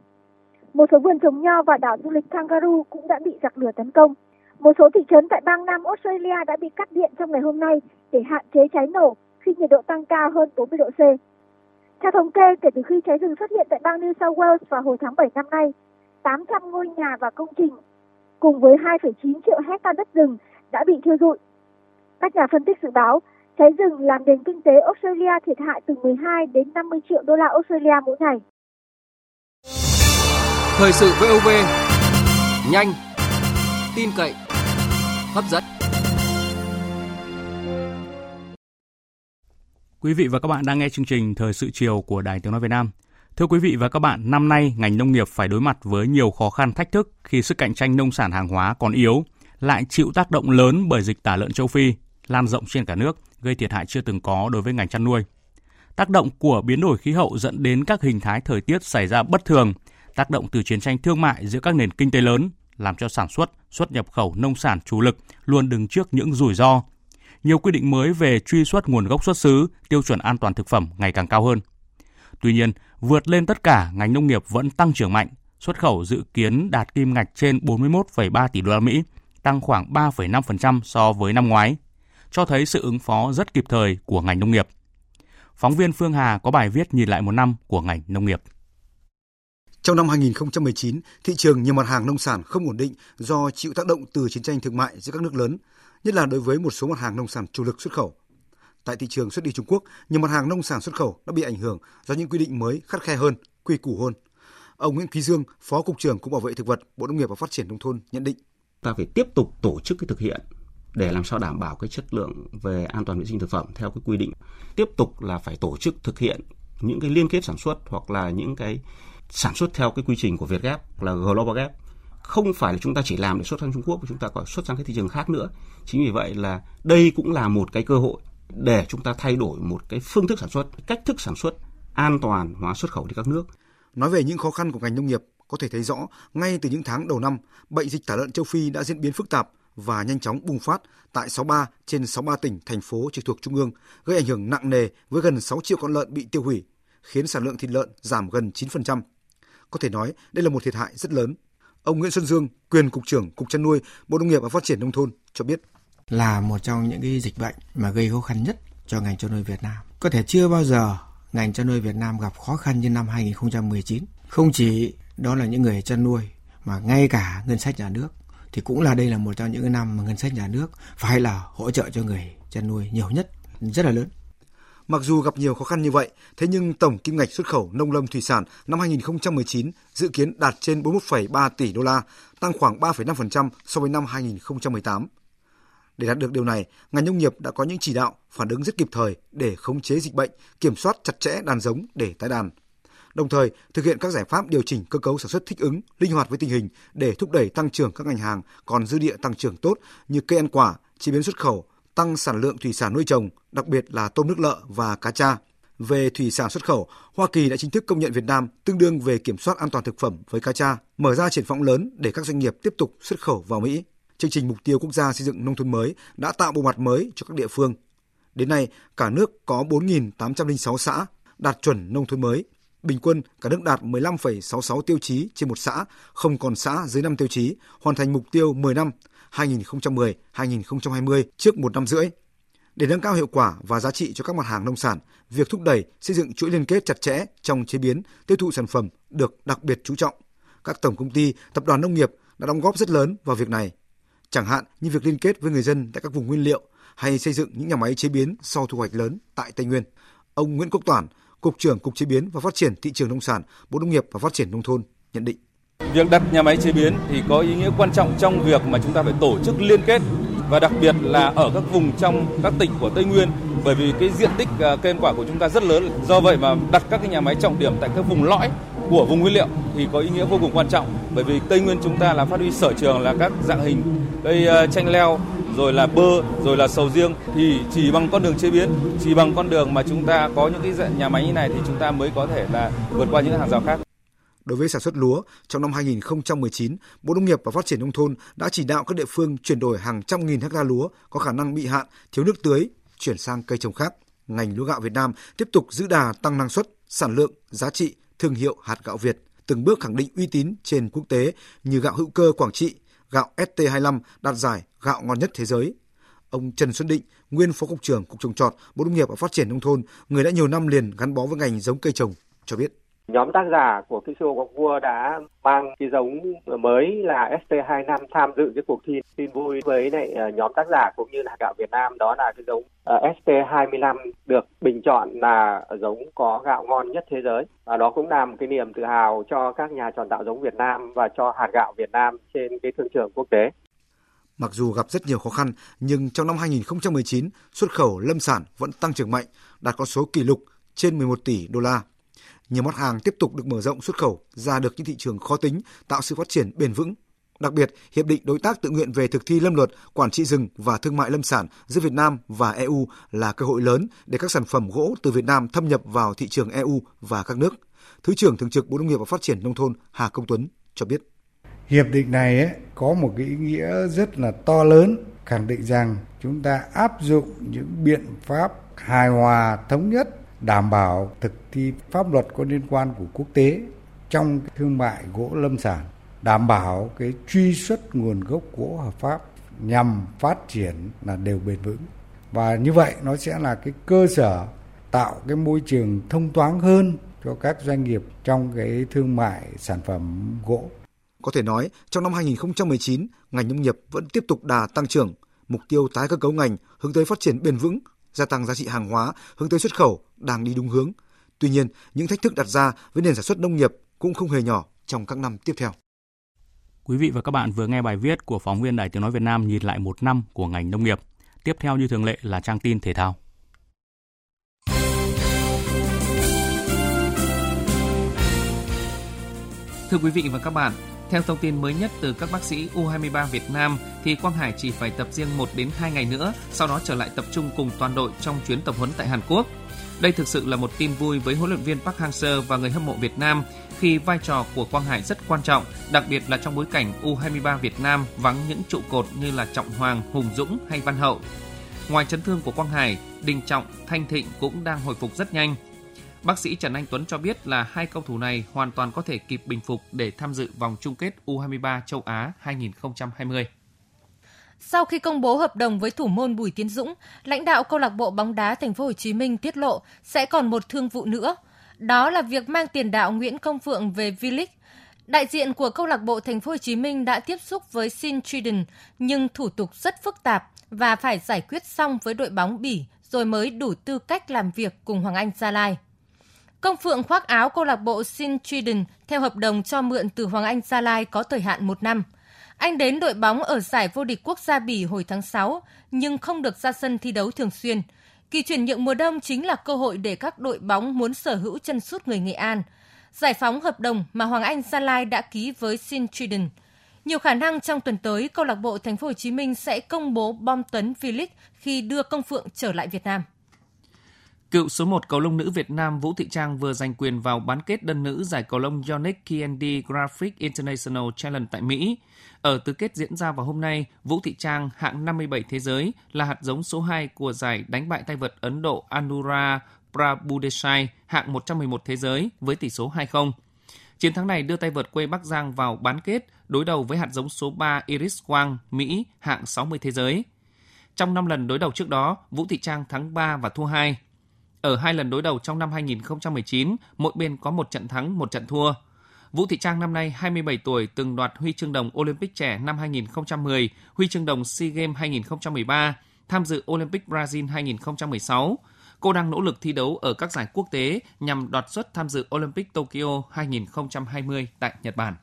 Một số vườn trồng nho và đảo du lịch Kangaroo cũng đã bị giặc lửa tấn công. Một số thị trấn tại bang Nam Australia đã bị cắt điện trong ngày hôm nay để hạn chế cháy nổ khi nhiệt độ tăng cao hơn 40 độ C. Theo thống kê, kể từ khi cháy rừng xuất hiện tại bang New South Wales vào hồi tháng 7 năm nay, 800 ngôi nhà và công trình cùng với 2,9 triệu hecta đất rừng đã bị thiêu rụi. Các nhà phân tích dự báo, cháy rừng làm nền kinh tế Australia thiệt hại từ 12 đến 50 triệu đô la Australia mỗi ngày. Thời sự VOV, nhanh, tin cậy, hấp dẫn. Quý vị và các bạn đang nghe chương trình Thời sự chiều của Đài Tiếng Nói Việt Nam. Thưa quý vị và các bạn, năm nay ngành nông nghiệp phải đối mặt với nhiều khó khăn thách thức khi sức cạnh tranh nông sản hàng hóa còn yếu, lại chịu tác động lớn bởi dịch tả lợn châu Phi lan rộng trên cả nước, gây thiệt hại chưa từng có đối với ngành chăn nuôi. Tác động của biến đổi khí hậu dẫn đến các hình thái thời tiết xảy ra bất thường, tác động từ chiến tranh thương mại giữa các nền kinh tế lớn làm cho sản xuất, xuất nhập khẩu nông sản chủ lực luôn đứng trước những rủi ro. Nhiều quy định mới về truy xuất nguồn gốc xuất xứ, tiêu chuẩn an toàn thực phẩm ngày càng cao hơn. Tuy nhiên, vượt lên tất cả, ngành nông nghiệp vẫn tăng trưởng mạnh, xuất khẩu dự kiến đạt kim ngạch trên 41,3 tỷ đô la Mỹ, tăng khoảng 3,5% so với năm ngoái, cho thấy sự ứng phó rất kịp thời của ngành nông nghiệp. Phóng viên Phương Hà có bài viết nhìn lại một năm của ngành nông nghiệp. Trong năm 2019, thị trường nhiều mặt hàng nông sản không ổn định do chịu tác động từ chiến tranh thương mại giữa các nước lớn, nhất là đối với một số mặt hàng nông sản chủ lực xuất khẩu. Tại thị trường xuất đi Trung Quốc, nhiều mặt hàng nông sản xuất khẩu đã bị ảnh hưởng do những quy định mới khắt khe hơn, quy củ hơn. Ông Nguyễn Quý Dương, Phó Cục trưởng Cục Bảo vệ Thực vật, Bộ Nông nghiệp và Phát triển Nông thôn nhận định. Ta phải tiếp tục tổ chức cái thực hiện để làm sao đảm bảo cái chất lượng về an toàn vệ sinh thực phẩm theo cái quy định. Tiếp tục là phải tổ chức thực hiện những cái liên kết sản xuất hoặc là những cái sản xuất theo cái quy trình của Việt Gap là Global Gap không phải là chúng ta chỉ làm để xuất sang Trung Quốc mà chúng ta còn xuất sang các thị trường khác nữa. Chính vì vậy là đây cũng là một cái cơ hội để chúng ta thay đổi một cái phương thức sản xuất, cách thức sản xuất an toàn hóa xuất khẩu đi các nước. Nói về những khó khăn của ngành nông nghiệp, có thể thấy rõ ngay từ những tháng đầu năm, bệnh dịch tả lợn châu Phi đã diễn biến phức tạp và nhanh chóng bùng phát tại 63 trên 63 tỉnh, thành phố trực thuộc Trung ương, gây ảnh hưởng nặng nề với gần 6 triệu con lợn bị tiêu hủy, khiến sản lượng thịt lợn giảm gần 9%. Có thể nói đây là một thiệt hại rất lớn. Ông Nguyễn Xuân Dương, quyền Cục trưởng Cục chăn nuôi, Bộ Nông nghiệp và Phát triển Nông thôn cho biết. Là một trong những cái dịch bệnh mà gây khó khăn nhất cho ngành chăn nuôi Việt Nam. Có thể chưa bao giờ ngành chăn nuôi Việt Nam gặp khó khăn như năm 2019. Không chỉ đó là những người chăn nuôi mà ngay cả ngân sách nhà nước thì cũng là đây là một trong những cái năm mà ngân sách nhà nước phải là hỗ trợ cho người chăn nuôi nhiều nhất, rất là lớn. Mặc dù gặp nhiều khó khăn như vậy, thế nhưng tổng kim ngạch xuất khẩu nông lâm thủy sản năm 2019 dự kiến đạt trên 41,3 tỷ đô la, tăng khoảng 3,5% so với năm 2018. Để đạt được điều này, ngành nông nghiệp đã có những chỉ đạo, phản ứng rất kịp thời để khống chế dịch bệnh, kiểm soát chặt chẽ đàn giống để tái đàn. Đồng thời, thực hiện các giải pháp điều chỉnh cơ cấu sản xuất thích ứng, linh hoạt với tình hình để thúc đẩy tăng trưởng các ngành hàng còn dư địa tăng trưởng tốt như cây ăn quả, chế biến xuất khẩu, tăng sản lượng thủy sản nuôi trồng, đặc biệt là tôm nước lợ và cá tra. Về thủy sản xuất khẩu, Hoa Kỳ đã chính thức công nhận Việt Nam tương đương về kiểm soát an toàn thực phẩm với cá tra, mở ra triển vọng lớn để các doanh nghiệp tiếp tục xuất khẩu vào Mỹ. Chương trình mục tiêu quốc gia xây dựng nông thôn mới đã tạo bộ mặt mới cho các địa phương. Đến nay, cả nước có 4.806 xã đạt chuẩn nông thôn mới. Bình quân, cả nước đạt 15,66 tiêu chí trên một xã, không còn xã dưới 5 tiêu chí, hoàn thành mục tiêu 10 năm 2010-2020 trước một năm rưỡi. Để nâng cao hiệu quả và giá trị cho các mặt hàng nông sản, việc thúc đẩy xây dựng chuỗi liên kết chặt chẽ trong chế biến, tiêu thụ sản phẩm được đặc biệt chú trọng. Các tổng công ty, tập đoàn nông nghiệp đã đóng góp rất lớn vào việc này. Chẳng hạn như việc liên kết với người dân tại các vùng nguyên liệu hay xây dựng những nhà máy chế biến sau thu hoạch lớn tại Tây Nguyên. Ông Nguyễn Quốc Toản, Cục trưởng Cục Chế biến và Phát triển Thị trường Nông sản, Bộ Nông nghiệp và Phát triển Nông thôn nhận định. Việc đặt nhà máy chế biến thì có ý nghĩa quan trọng trong việc mà chúng ta phải tổ chức liên kết và đặc biệt là ở các vùng trong các tỉnh của Tây Nguyên, bởi vì cái diện tích à, cây ăn quả của chúng ta rất lớn. Do vậy mà đặt các cái nhà máy trọng điểm tại các vùng lõi của vùng nguyên liệu thì có ý nghĩa vô cùng quan trọng, bởi vì Tây Nguyên chúng ta là phát huy sở trường là các dạng hình cây à, chanh leo, rồi là bơ, rồi là sầu riêng, thì chỉ bằng con đường chế biến, chỉ bằng con đường mà chúng ta có những cái nhà máy như này thì chúng ta mới có thể là vượt qua những hàng rào khác Đối với sản xuất lúa, trong năm 2019, Bộ Nông nghiệp và Phát triển Nông thôn đã chỉ đạo các địa phương chuyển đổi hàng trăm nghìn hecta lúa có khả năng bị hạn, thiếu nước tưới, chuyển sang cây trồng khác. Ngành lúa gạo Việt Nam tiếp tục giữ đà tăng năng suất, sản lượng, giá trị, thương hiệu hạt gạo Việt, từng bước khẳng định uy tín trên quốc tế như gạo hữu cơ Quảng Trị, gạo ST25 đạt giải gạo ngon nhất thế giới. Ông Trần Xuân Định, nguyên Phó Cục trưởng Cục trồng trọt, Bộ Nông nghiệp và Phát triển Nông thôn, người đã nhiều năm liền gắn bó với ngành giống cây trồng, cho biết. Nhóm tác giả của cái show Ngọc Vua đã mang cái giống mới là ST25 tham dự cái cuộc thi tin vui với lại ờ, nhóm tác giả cũng như là gạo Việt Nam. Đó là cái giống ờ, ST25 được bình chọn là giống có gạo ngon nhất thế giới. Và đó cũng là một cái niềm tự hào cho các nhà chọn tạo giống Việt Nam và cho hạt gạo Việt Nam trên cái thương trường quốc tế. Mặc dù gặp rất nhiều khó khăn, nhưng trong năm 2019, xuất khẩu lâm sản vẫn tăng trưởng mạnh, đạt con số kỷ lục trên 11 tỷ đô la nhiều mặt hàng tiếp tục được mở rộng xuất khẩu ra được những thị trường khó tính, tạo sự phát triển bền vững. Đặc biệt, hiệp định đối tác tự nguyện về thực thi lâm luật, quản trị rừng và thương mại lâm sản giữa Việt Nam và EU là cơ hội lớn để các sản phẩm gỗ từ Việt Nam thâm nhập vào thị trường EU và các nước. Thứ trưởng thường trực Bộ Nông nghiệp và Phát triển nông thôn Hà Công Tuấn cho biết. Hiệp định này ấy, có một cái ý nghĩa rất là to lớn, khẳng định rằng chúng ta áp dụng những biện pháp hài hòa thống nhất đảm bảo thực thi pháp luật có liên quan của quốc tế trong thương mại gỗ lâm sản đảm bảo cái truy xuất nguồn gốc gỗ hợp pháp nhằm phát triển là đều bền vững và như vậy nó sẽ là cái cơ sở tạo cái môi trường thông thoáng hơn cho các doanh nghiệp trong cái thương mại sản phẩm gỗ. Có thể nói, trong năm 2019, ngành nông nghiệp vẫn tiếp tục đà tăng trưởng, mục tiêu tái cơ cấu ngành hướng tới phát triển bền vững, gia tăng giá trị hàng hóa, hướng tới xuất khẩu đang đi đúng hướng. Tuy nhiên, những thách thức đặt ra với nền sản xuất nông nghiệp cũng không hề nhỏ trong các năm tiếp theo. Quý vị và các bạn vừa nghe bài viết của phóng viên Đài Tiếng Nói Việt Nam nhìn lại một năm của ngành nông nghiệp. Tiếp theo như thường lệ là trang tin thể thao. Thưa quý vị và các bạn, theo thông tin mới nhất từ các bác sĩ U23 Việt Nam thì Quang Hải chỉ phải tập riêng 1 đến 2 ngày nữa, sau đó trở lại tập trung cùng toàn đội trong chuyến tập huấn tại Hàn Quốc. Đây thực sự là một tin vui với huấn luyện viên Park Hang-seo và người hâm mộ Việt Nam khi vai trò của Quang Hải rất quan trọng, đặc biệt là trong bối cảnh U23 Việt Nam vắng những trụ cột như là Trọng Hoàng, Hùng Dũng hay Văn Hậu. Ngoài chấn thương của Quang Hải, Đình Trọng, Thanh Thịnh cũng đang hồi phục rất nhanh. Bác sĩ Trần Anh Tuấn cho biết là hai cầu thủ này hoàn toàn có thể kịp bình phục để tham dự vòng chung kết U23 châu Á 2020. Sau khi công bố hợp đồng với thủ môn Bùi Tiến Dũng, lãnh đạo câu lạc bộ bóng đá Thành phố Hồ Chí Minh tiết lộ sẽ còn một thương vụ nữa. Đó là việc mang tiền đạo Nguyễn Công Phượng về V-League. Đại diện của câu lạc bộ Thành phố Hồ Chí Minh đã tiếp xúc với Sin Triden, nhưng thủ tục rất phức tạp và phải giải quyết xong với đội bóng Bỉ rồi mới đủ tư cách làm việc cùng Hoàng Anh Gia Lai. Công Phượng khoác áo câu lạc bộ Sin Triden theo hợp đồng cho mượn từ Hoàng Anh Gia Lai có thời hạn một năm – anh đến đội bóng ở giải vô địch quốc gia Bỉ hồi tháng 6, nhưng không được ra sân thi đấu thường xuyên. Kỳ chuyển nhượng mùa đông chính là cơ hội để các đội bóng muốn sở hữu chân sút người Nghệ An. Giải phóng hợp đồng mà Hoàng Anh Gia Lai đã ký với Sin Triden. Nhiều khả năng trong tuần tới, câu lạc bộ Thành phố Hồ Chí Minh sẽ công bố bom tấn V-League khi đưa Công Phượng trở lại Việt Nam. Cựu số 1 cầu lông nữ Việt Nam Vũ Thị Trang vừa giành quyền vào bán kết đơn nữ giải cầu lông Yonex KND Graphic International Challenge tại Mỹ. Ở tứ kết diễn ra vào hôm nay, Vũ Thị Trang hạng 57 thế giới là hạt giống số 2 của giải đánh bại tay vợt Ấn Độ Anura Prabhudesai hạng 111 thế giới với tỷ số 2-0. Chiến thắng này đưa tay vợt quê Bắc Giang vào bán kết đối đầu với hạt giống số 3 Iris Wang, Mỹ, hạng 60 thế giới. Trong 5 lần đối đầu trước đó, Vũ Thị Trang thắng 3 và thua 2. Ở hai lần đối đầu trong năm 2019, mỗi bên có một trận thắng, một trận thua. Vũ Thị Trang năm nay 27 tuổi từng đoạt huy chương đồng Olympic trẻ năm 2010, huy chương đồng SEA Games 2013, tham dự Olympic Brazil 2016. Cô đang nỗ lực thi đấu ở các giải quốc tế nhằm đoạt suất tham dự Olympic Tokyo 2020 tại Nhật Bản.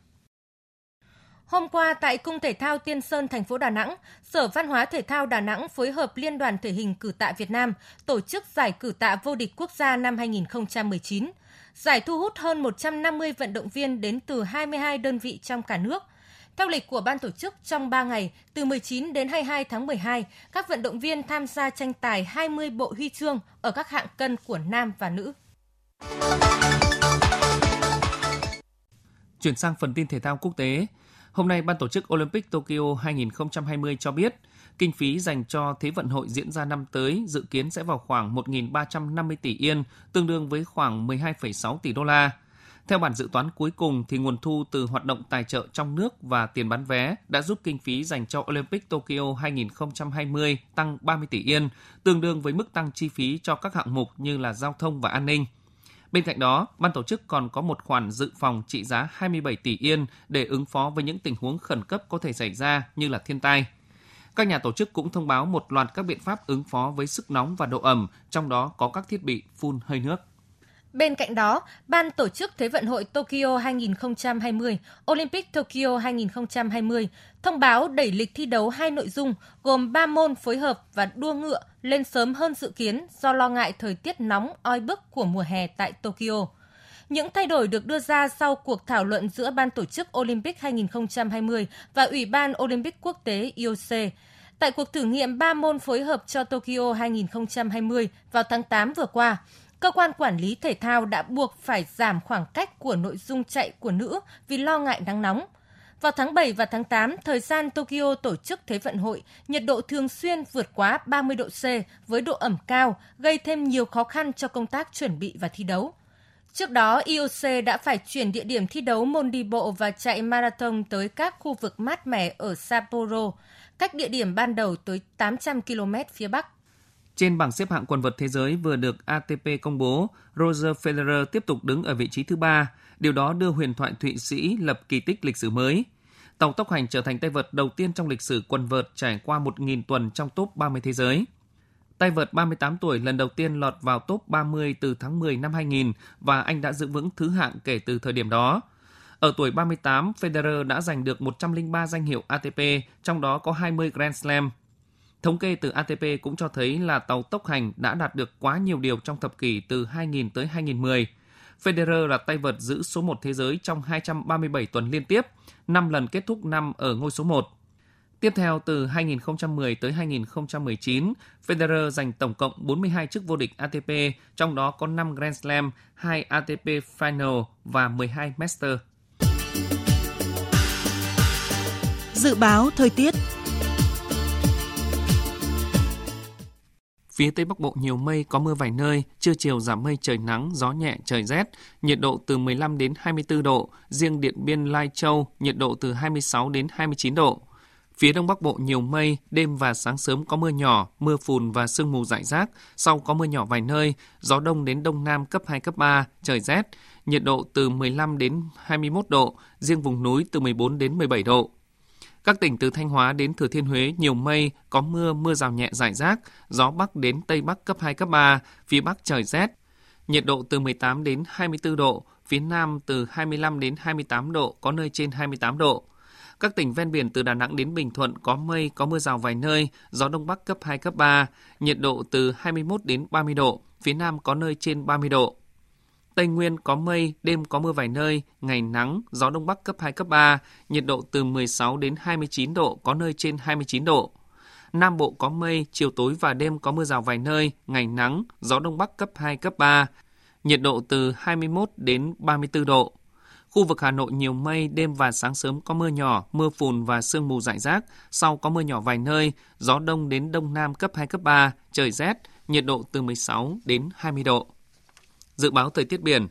Hôm qua tại Cung Thể thao Tiên Sơn, thành phố Đà Nẵng, Sở Văn hóa Thể thao Đà Nẵng phối hợp Liên đoàn Thể hình Cử tạ Việt Nam tổ chức giải cử tạ vô địch quốc gia năm 2019. Giải thu hút hơn 150 vận động viên đến từ 22 đơn vị trong cả nước. Theo lịch của ban tổ chức, trong 3 ngày, từ 19 đến 22 tháng 12, các vận động viên tham gia tranh tài 20 bộ huy chương ở các hạng cân của nam và nữ. Chuyển sang phần tin thể thao quốc tế, Hôm nay, Ban tổ chức Olympic Tokyo 2020 cho biết, kinh phí dành cho Thế vận hội diễn ra năm tới dự kiến sẽ vào khoảng 1.350 tỷ yên, tương đương với khoảng 12,6 tỷ đô la. Theo bản dự toán cuối cùng, thì nguồn thu từ hoạt động tài trợ trong nước và tiền bán vé đã giúp kinh phí dành cho Olympic Tokyo 2020 tăng 30 tỷ yên, tương đương với mức tăng chi phí cho các hạng mục như là giao thông và an ninh. Bên cạnh đó, ban tổ chức còn có một khoản dự phòng trị giá 27 tỷ yên để ứng phó với những tình huống khẩn cấp có thể xảy ra như là thiên tai. Các nhà tổ chức cũng thông báo một loạt các biện pháp ứng phó với sức nóng và độ ẩm, trong đó có các thiết bị phun hơi nước. Bên cạnh đó, Ban tổ chức Thế vận hội Tokyo 2020, Olympic Tokyo 2020 thông báo đẩy lịch thi đấu hai nội dung gồm 3 môn phối hợp và đua ngựa lên sớm hơn dự kiến do lo ngại thời tiết nóng oi bức của mùa hè tại Tokyo. Những thay đổi được đưa ra sau cuộc thảo luận giữa Ban tổ chức Olympic 2020 và Ủy ban Olympic quốc tế IOC tại cuộc thử nghiệm 3 môn phối hợp cho Tokyo 2020 vào tháng 8 vừa qua. Cơ quan quản lý thể thao đã buộc phải giảm khoảng cách của nội dung chạy của nữ vì lo ngại nắng nóng. Vào tháng 7 và tháng 8, thời gian Tokyo tổ chức Thế vận hội, nhiệt độ thường xuyên vượt quá 30 độ C với độ ẩm cao, gây thêm nhiều khó khăn cho công tác chuẩn bị và thi đấu. Trước đó, IOC đã phải chuyển địa điểm thi đấu môn đi bộ và chạy marathon tới các khu vực mát mẻ ở Sapporo, cách địa điểm ban đầu tới 800 km phía Bắc. Trên bảng xếp hạng quần vợt thế giới vừa được ATP công bố, Roger Federer tiếp tục đứng ở vị trí thứ ba. Điều đó đưa huyền thoại Thụy Sĩ lập kỳ tích lịch sử mới. Tàu tốc hành trở thành tay vợt đầu tiên trong lịch sử quần vợt trải qua 1.000 tuần trong top 30 thế giới. Tay vợt 38 tuổi lần đầu tiên lọt vào top 30 từ tháng 10 năm 2000 và anh đã giữ vững thứ hạng kể từ thời điểm đó. Ở tuổi 38, Federer đã giành được 103 danh hiệu ATP, trong đó có 20 Grand Slam. Thống kê từ ATP cũng cho thấy là tàu tốc hành đã đạt được quá nhiều điều trong thập kỷ từ 2000 tới 2010. Federer là tay vợt giữ số 1 thế giới trong 237 tuần liên tiếp, 5 lần kết thúc năm ở ngôi số 1. Tiếp theo, từ 2010 tới 2019, Federer giành tổng cộng 42 chức vô địch ATP, trong đó có 5 Grand Slam, 2 ATP Final và 12 Master. Dự báo thời tiết Phía Tây Bắc Bộ nhiều mây, có mưa vài nơi, trưa chiều giảm mây trời nắng, gió nhẹ, trời rét, nhiệt độ từ 15 đến 24 độ, riêng Điện Biên Lai Châu nhiệt độ từ 26 đến 29 độ. Phía Đông Bắc Bộ nhiều mây, đêm và sáng sớm có mưa nhỏ, mưa phùn và sương mù rải rác, sau có mưa nhỏ vài nơi, gió đông đến đông nam cấp 2, cấp 3, trời rét, nhiệt độ từ 15 đến 21 độ, riêng vùng núi từ 14 đến 17 độ. Các tỉnh từ Thanh Hóa đến Thừa Thiên Huế nhiều mây, có mưa, mưa rào nhẹ rải rác, gió Bắc đến Tây Bắc cấp 2, cấp 3, phía Bắc trời rét. Nhiệt độ từ 18 đến 24 độ, phía Nam từ 25 đến 28 độ, có nơi trên 28 độ. Các tỉnh ven biển từ Đà Nẵng đến Bình Thuận có mây, có mưa rào vài nơi, gió Đông Bắc cấp 2, cấp 3, nhiệt độ từ 21 đến 30 độ, phía Nam có nơi trên 30 độ. Tây Nguyên có mây, đêm có mưa vài nơi, ngày nắng, gió Đông Bắc cấp 2, cấp 3, nhiệt độ từ 16 đến 29 độ, có nơi trên 29 độ. Nam Bộ có mây, chiều tối và đêm có mưa rào vài nơi, ngày nắng, gió Đông Bắc cấp 2, cấp 3, nhiệt độ từ 21 đến 34 độ. Khu vực Hà Nội nhiều mây, đêm và sáng sớm có mưa nhỏ, mưa phùn và sương mù rải rác, sau có mưa nhỏ vài nơi, gió đông đến đông nam cấp 2, cấp 3, trời rét, nhiệt độ từ 16 đến 20 độ. Dự báo thời tiết biển,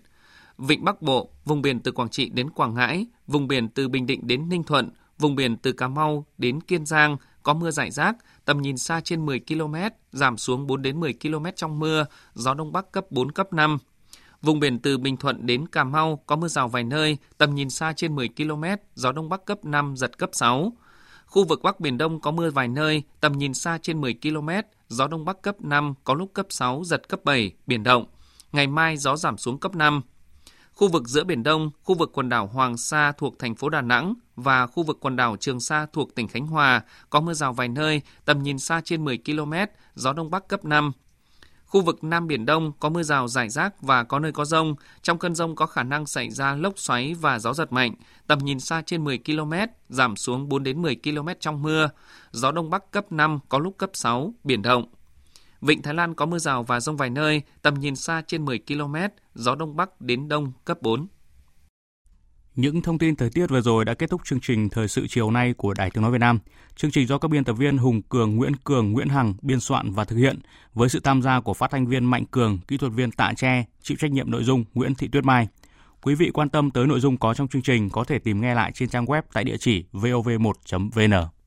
Vịnh Bắc Bộ, vùng biển từ Quảng Trị đến Quảng Ngãi, vùng biển từ Bình Định đến Ninh Thuận, vùng biển từ Cà Mau đến Kiên Giang có mưa rải rác, tầm nhìn xa trên 10 km, giảm xuống 4 đến 10 km trong mưa, gió đông bắc cấp 4 cấp 5. Vùng biển từ Bình Thuận đến Cà Mau có mưa rào vài nơi, tầm nhìn xa trên 10 km, gió đông bắc cấp 5 giật cấp 6. Khu vực Bắc Biển Đông có mưa vài nơi, tầm nhìn xa trên 10 km, gió đông bắc cấp 5, có lúc cấp 6, giật cấp 7, biển động. Ngày mai gió giảm xuống cấp 5. Khu vực giữa Biển Đông, khu vực quần đảo Hoàng Sa thuộc thành phố Đà Nẵng và khu vực quần đảo Trường Sa thuộc tỉnh Khánh Hòa có mưa rào vài nơi, tầm nhìn xa trên 10 km, gió Đông Bắc cấp 5. Khu vực Nam Biển Đông có mưa rào rải rác và có nơi có rông. Trong cơn rông có khả năng xảy ra lốc xoáy và gió giật mạnh. Tầm nhìn xa trên 10 km, giảm xuống 4 đến 10 km trong mưa. Gió Đông Bắc cấp 5, có lúc cấp 6, biển động. Vịnh Thái Lan có mưa rào và rông vài nơi, tầm nhìn xa trên 10 km, gió Đông Bắc đến Đông cấp 4. Những thông tin thời tiết vừa rồi đã kết thúc chương trình Thời sự chiều nay của Đài Tiếng Nói Việt Nam. Chương trình do các biên tập viên Hùng Cường, Nguyễn Cường, Nguyễn Hằng biên soạn và thực hiện với sự tham gia của phát thanh viên Mạnh Cường, kỹ thuật viên Tạ Tre, chịu trách nhiệm nội dung Nguyễn Thị Tuyết Mai. Quý vị quan tâm tới nội dung có trong chương trình có thể tìm nghe lại trên trang web tại địa chỉ vov1.vn.